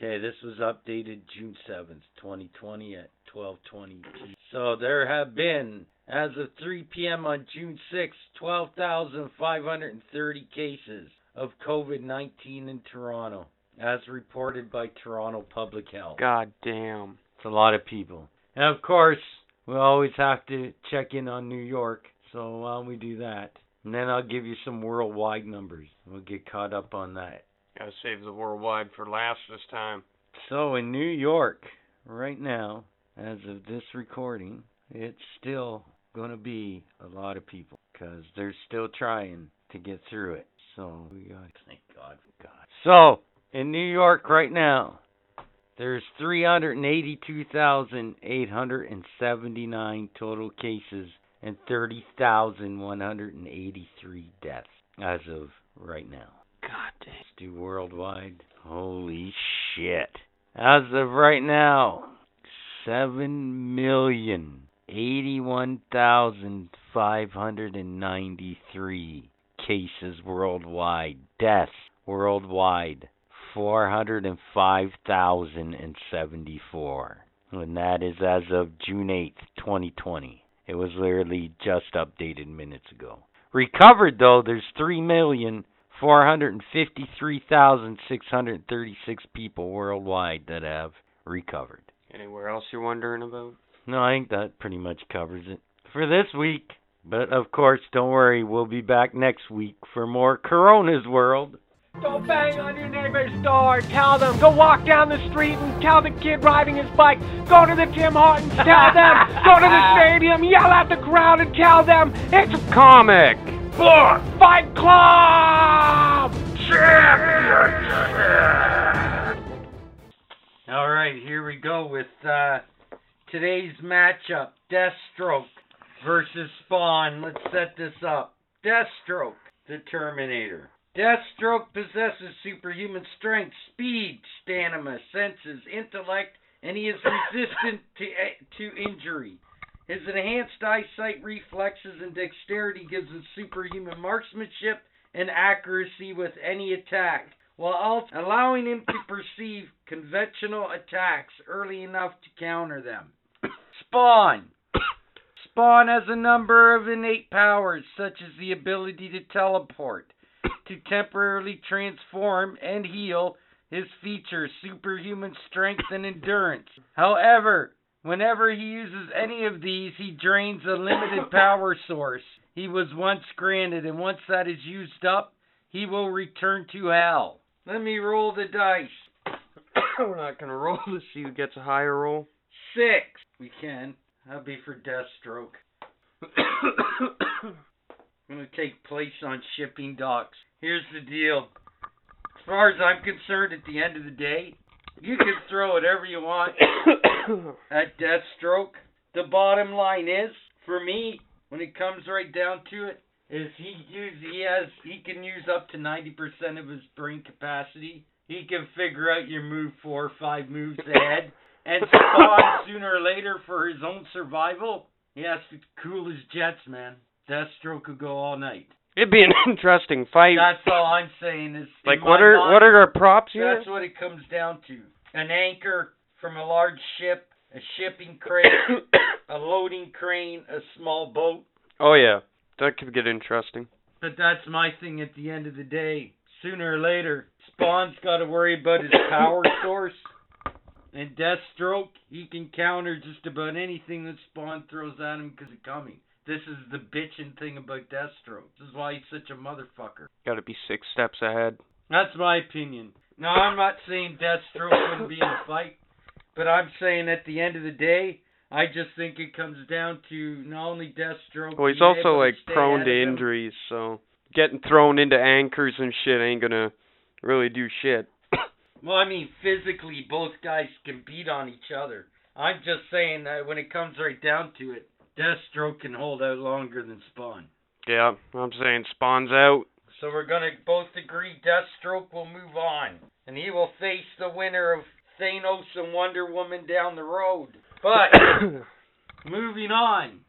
Speaker 4: Okay, this was updated June 7th, 2020 at 12:20. So there have been as of 3 p.m. on June 6, 12,530 cases of COVID-19 in Toronto, as reported by Toronto Public Health.
Speaker 3: God damn.
Speaker 4: It's a lot of people. And of course, we always have to check in on New York. So while we do that, and then I'll give you some worldwide numbers. We'll get caught up on that.
Speaker 3: Gotta save the worldwide for last this time.
Speaker 4: So in New York, right now, as of this recording, it's still going to be a lot of people because they're still trying to get through it. So we got thank God for God. So in New York right now, there's 382,879 total cases and 30,183 deaths as of right now.
Speaker 3: God damn.
Speaker 4: Let's do worldwide. Holy shit. As of right now, seven million eighty-one thousand five hundred and ninety-three cases worldwide. Deaths worldwide, four hundred and five thousand and seventy-four. And that is as of June eighth, twenty twenty. It was literally just updated minutes ago. Recovered though, there's three million four hundred and fifty-three thousand six hundred thirty-six people worldwide that have recovered.
Speaker 3: Anywhere else you're wondering about?
Speaker 4: No, I think that pretty much covers it for this week. But of course, don't worry, we'll be back next week for more Corona's World.
Speaker 3: Don't bang on your neighbor's door. Tell them. Go walk down the street and tell the kid riding his bike. Go to the Tim Hortons. Tell them. Go to the stadium. Yell at the crowd and tell them it's a comic book fight club.
Speaker 4: All right, here we go with uh, today's matchup: Deathstroke versus Spawn. Let's set this up. Deathstroke, the Terminator. Deathstroke possesses superhuman strength, speed, stamina, senses, intellect, and he is resistant to to injury. His enhanced eyesight, reflexes, and dexterity gives him superhuman marksmanship and accuracy with any attack, while allowing him to perceive conventional attacks early enough to counter them. Spawn. Spawn has a number of innate powers, such as the ability to teleport, to temporarily transform and heal his features, superhuman strength and endurance. However, whenever he uses any of these, he drains a limited power source he was once granted, and once that is used up, he will return to hell. Let me roll the dice.
Speaker 3: We're not gonna roll to see who gets a higher roll.
Speaker 4: Six. We can. That'll be for Deathstroke. going to take place on shipping docks. Here's the deal. As far as I'm concerned, at the end of the day, you can throw whatever you want at Deathstroke. The bottom line is, for me, when it comes right down to it, is he use he has he can use up to ninety percent of his brain capacity. He can figure out your move four or five moves ahead. And Spawn sooner or later for his own survival, he has to cool his jets, man. Deathstroke could go all night.
Speaker 3: It'd be an interesting fight.
Speaker 4: That's all I'm saying is
Speaker 3: like what are
Speaker 4: mind,
Speaker 3: what are our props here?
Speaker 4: That's what it comes down to. An anchor from a large ship, a shipping crate, a loading crane, a small boat.
Speaker 3: oh yeah, that could get interesting.
Speaker 4: But that's my thing at the end of the day. Sooner or later, Spawn's got to worry about his power source. And Deathstroke, he can counter just about anything that Spawn throws at him because of coming. This is the bitchin' thing about Deathstroke. This is why he's such a motherfucker.
Speaker 3: Got to be six steps ahead.
Speaker 4: That's my opinion. Now, I'm not saying Deathstroke wouldn't be in a fight, but I'm saying at the end of the day, I just think it comes down to not only Deathstroke.
Speaker 3: Well, he's also like prone to injuries, so getting thrown into anchors and shit ain't gonna really do shit.
Speaker 4: Well, I mean, physically, both guys can beat on each other. I'm just saying that when it comes right down to it, Deathstroke can hold out longer than Spawn.
Speaker 3: Yeah, I'm saying Spawn's out.
Speaker 4: So we're gonna both agree Deathstroke will move on, and he will face the winner of Thanos and Wonder Woman down the road. But moving on,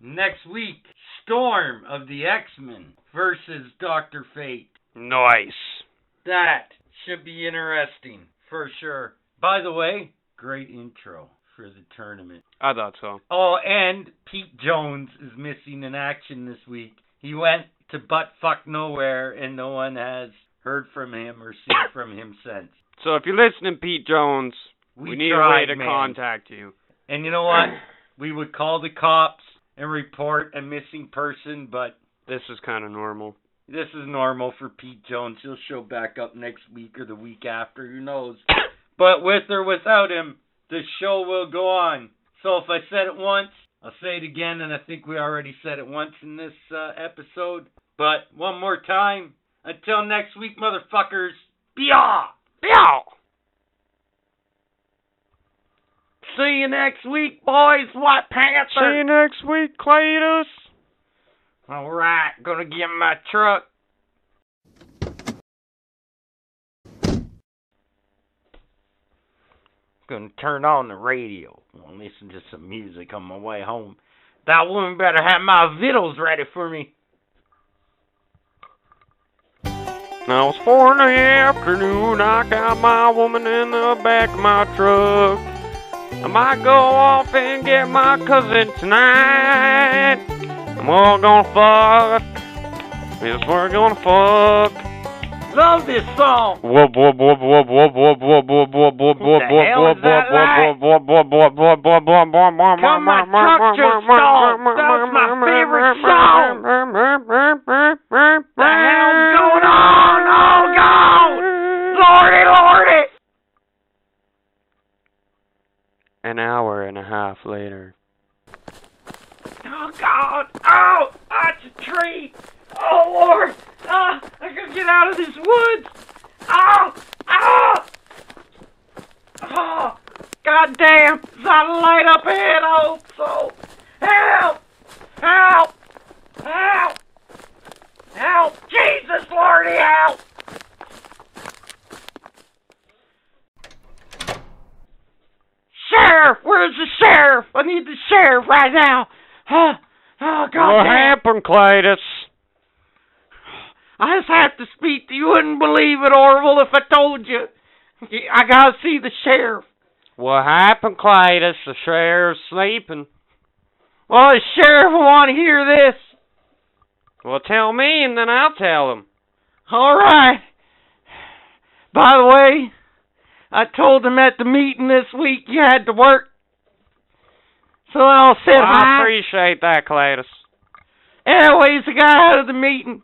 Speaker 4: next week, Storm of the X-Men versus Doctor Fate.
Speaker 3: nice.
Speaker 4: That should be interesting for sure. By the way, great intro for the tournament.
Speaker 3: I thought so.
Speaker 4: Oh, and Pete Jones is missing in action this week. He went to butt fuck nowhere, and no one has heard from him or seen from him since.
Speaker 3: So if you're listening, Pete Jones, we, need a way
Speaker 4: tried,
Speaker 3: to
Speaker 4: man.
Speaker 3: contact you.
Speaker 4: And you know what? we would call the cops and report a missing person, but
Speaker 3: This is kind of normal.
Speaker 4: this is normal for Pete Jones. He'll show back up next week or the week after, who knows. But with or without him, the show will go on. So if I said it once, I'll say it again, and I think we already said it once in this uh, episode. But one more time, until next week, motherfuckers, be off!
Speaker 3: Be Meow.
Speaker 4: See you next week, boys, White Panther!
Speaker 3: See you next week, Cletus.
Speaker 4: Alright, gonna get my truck. Gonna turn on the radio. Gonna listen to some music on my way home. That woman better have my vittles ready for me.
Speaker 3: Now it's four in the afternoon. I got my woman in the back of my truck. I might go off and get my cousin tonight. And we're gonna fuck. Yes, we're gonna fuck.
Speaker 4: Love this song.
Speaker 3: Whoop whoop whoop whoop whoop whoop whoop whoop whoop whoop whoop whoop
Speaker 4: that
Speaker 3: whoop whoop whoop whoop whoop whoop whoop whoop whoop
Speaker 4: Come, my just stalled. That's my favorite song. The hell's going on? Oh God! Lordy, Lordy!
Speaker 3: An hour and a half later.
Speaker 4: Oh God! Oh, that's a tree! Oh Lord! Ah, I gotta get out of this woods! Ah, ah. ah, oh! Oh! Oh! God damn! Is that a light up ahead? Hope so! Help! Help! Help! Help! Jesus Lordy, help! Sheriff! Where's the sheriff? I need the sheriff right now! Oh, oh God
Speaker 3: What
Speaker 4: damn.
Speaker 3: happened, Cletus?
Speaker 4: I just have to speak to you. You wouldn't believe it, Orville, if I told you. I gotta see the sheriff.
Speaker 3: What happened, Cletus? The sheriff's sleeping.
Speaker 4: Well, the sheriff will want to hear this.
Speaker 3: Well, tell me, and then I'll tell him.
Speaker 4: All right. By the way, I told him at the meeting this week you had to work. So I said
Speaker 3: Well, I appreciate that, Cletus.
Speaker 4: Anyways, I got out of the meeting,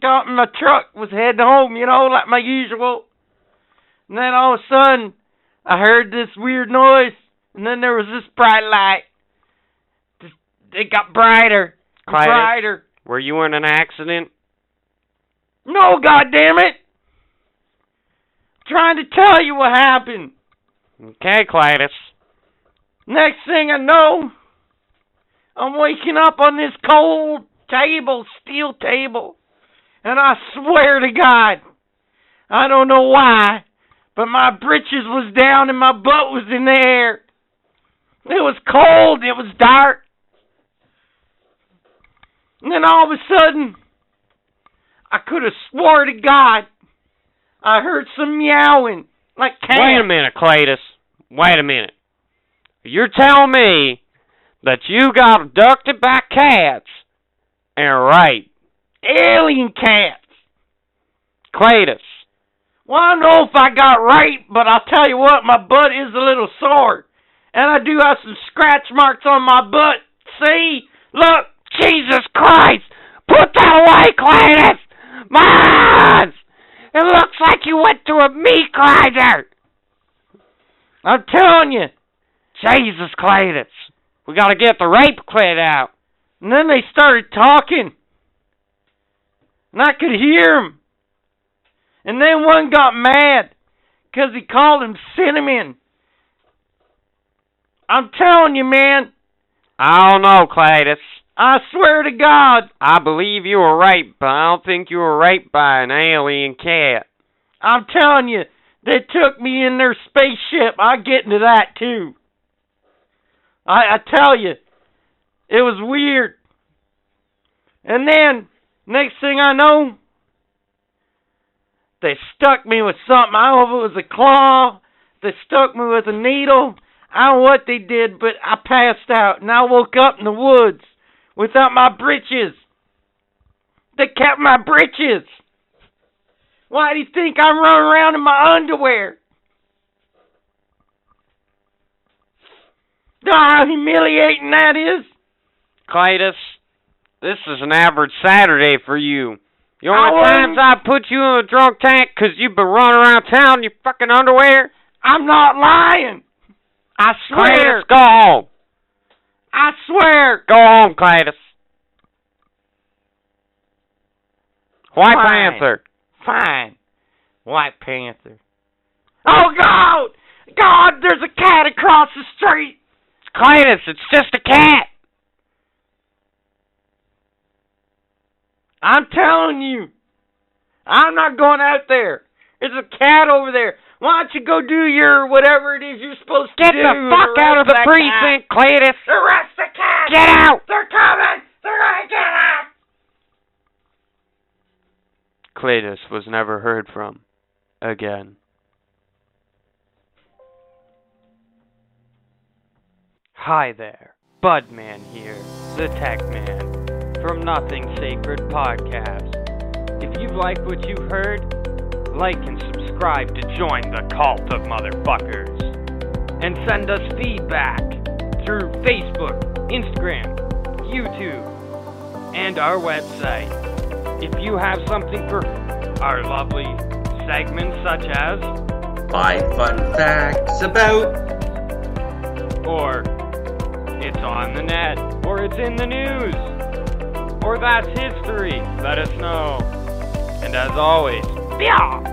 Speaker 4: got in my truck, was heading home, you know, like my usual. And then all of a sudden, I heard this weird noise, and then there was this bright light. Just- It got brighter, and brighter.
Speaker 3: Were you in an accident?
Speaker 4: No, goddammit! Trying to tell you what happened.
Speaker 3: Okay, Cletus.
Speaker 4: Next thing I know, I'm waking up on this cold table, steel table. And I swear to God, I don't know why, but my britches was down and my butt was in the air. It was cold, it was dark. And then all of a sudden, I could have swore to God, I heard some meowing, like cats.
Speaker 3: Wait a minute, Cletus. Wait a minute. You're telling me that you got abducted by cats and raped.
Speaker 4: Alien cats.
Speaker 3: Cletus.
Speaker 4: Well, I don't know if I got raped, but I'll tell you what, my butt is a little sore. And I do have some scratch marks on my butt. See? Look!
Speaker 3: Jesus Christ! Put that away, Cletus! Mons! Looks like you went to a meat grinder!
Speaker 4: I'm telling you.
Speaker 3: Jesus, Cletus. We gotta get the rape cleared out.
Speaker 4: And then they started talking. And I could hear 'em. And then one got mad. 'Cause he called him Cinnamon. I'm telling you, man.
Speaker 3: I don't know, Cletus.
Speaker 4: I swear to God.
Speaker 3: I believe you were raped, but I don't think you were raped by an alien cat.
Speaker 4: I'm telling you. They took me in their spaceship. I'll get into that, too. I, I tell you. It was weird. And then, next thing I know, they stuck me with something. I don't know if it was a claw. They stuck me with a needle. I don't know what they did, but I passed out. And I woke up in the woods without my breeches. They kept my breeches. Why do you think I'm running around in my underwear? Know how humiliating that is?
Speaker 3: Cletus, this is an average Saturday for you. The only times I put you in a drunk tank 'cause you've been running around town in your fucking underwear.
Speaker 4: I'm not lying. I swear.
Speaker 3: Cletus, go home.
Speaker 4: I swear.
Speaker 3: Go home, Cletus. White
Speaker 4: Fine.
Speaker 3: Panther.
Speaker 4: Fine. White Panther. Oh God! God, there's a cat across the street.
Speaker 3: Cletus, it's just a cat.
Speaker 4: I'm telling you. I'm not going out there. There's a cat over there. Why don't you go do your whatever it is you're supposed to
Speaker 3: Get
Speaker 4: do?
Speaker 3: Get
Speaker 4: the
Speaker 3: fuck out of the precinct, Cletus.
Speaker 4: Arrest the cat!
Speaker 3: Get out.
Speaker 4: They're coming! They're gonna get out!
Speaker 3: Cletus was never heard from again. Hi there, Budman here, the Tech Man. from Nothing Sacred podcast. If you like what you heard, like and subscribe to join the cult of motherfuckers. And send us feedback through Facebook, Instagram, YouTube, and our website. If you have something for our lovely segments such as,
Speaker 1: Five fun facts about.
Speaker 3: or it's on the net, or it's in the news, or that's history, let us know. And as always, yeah!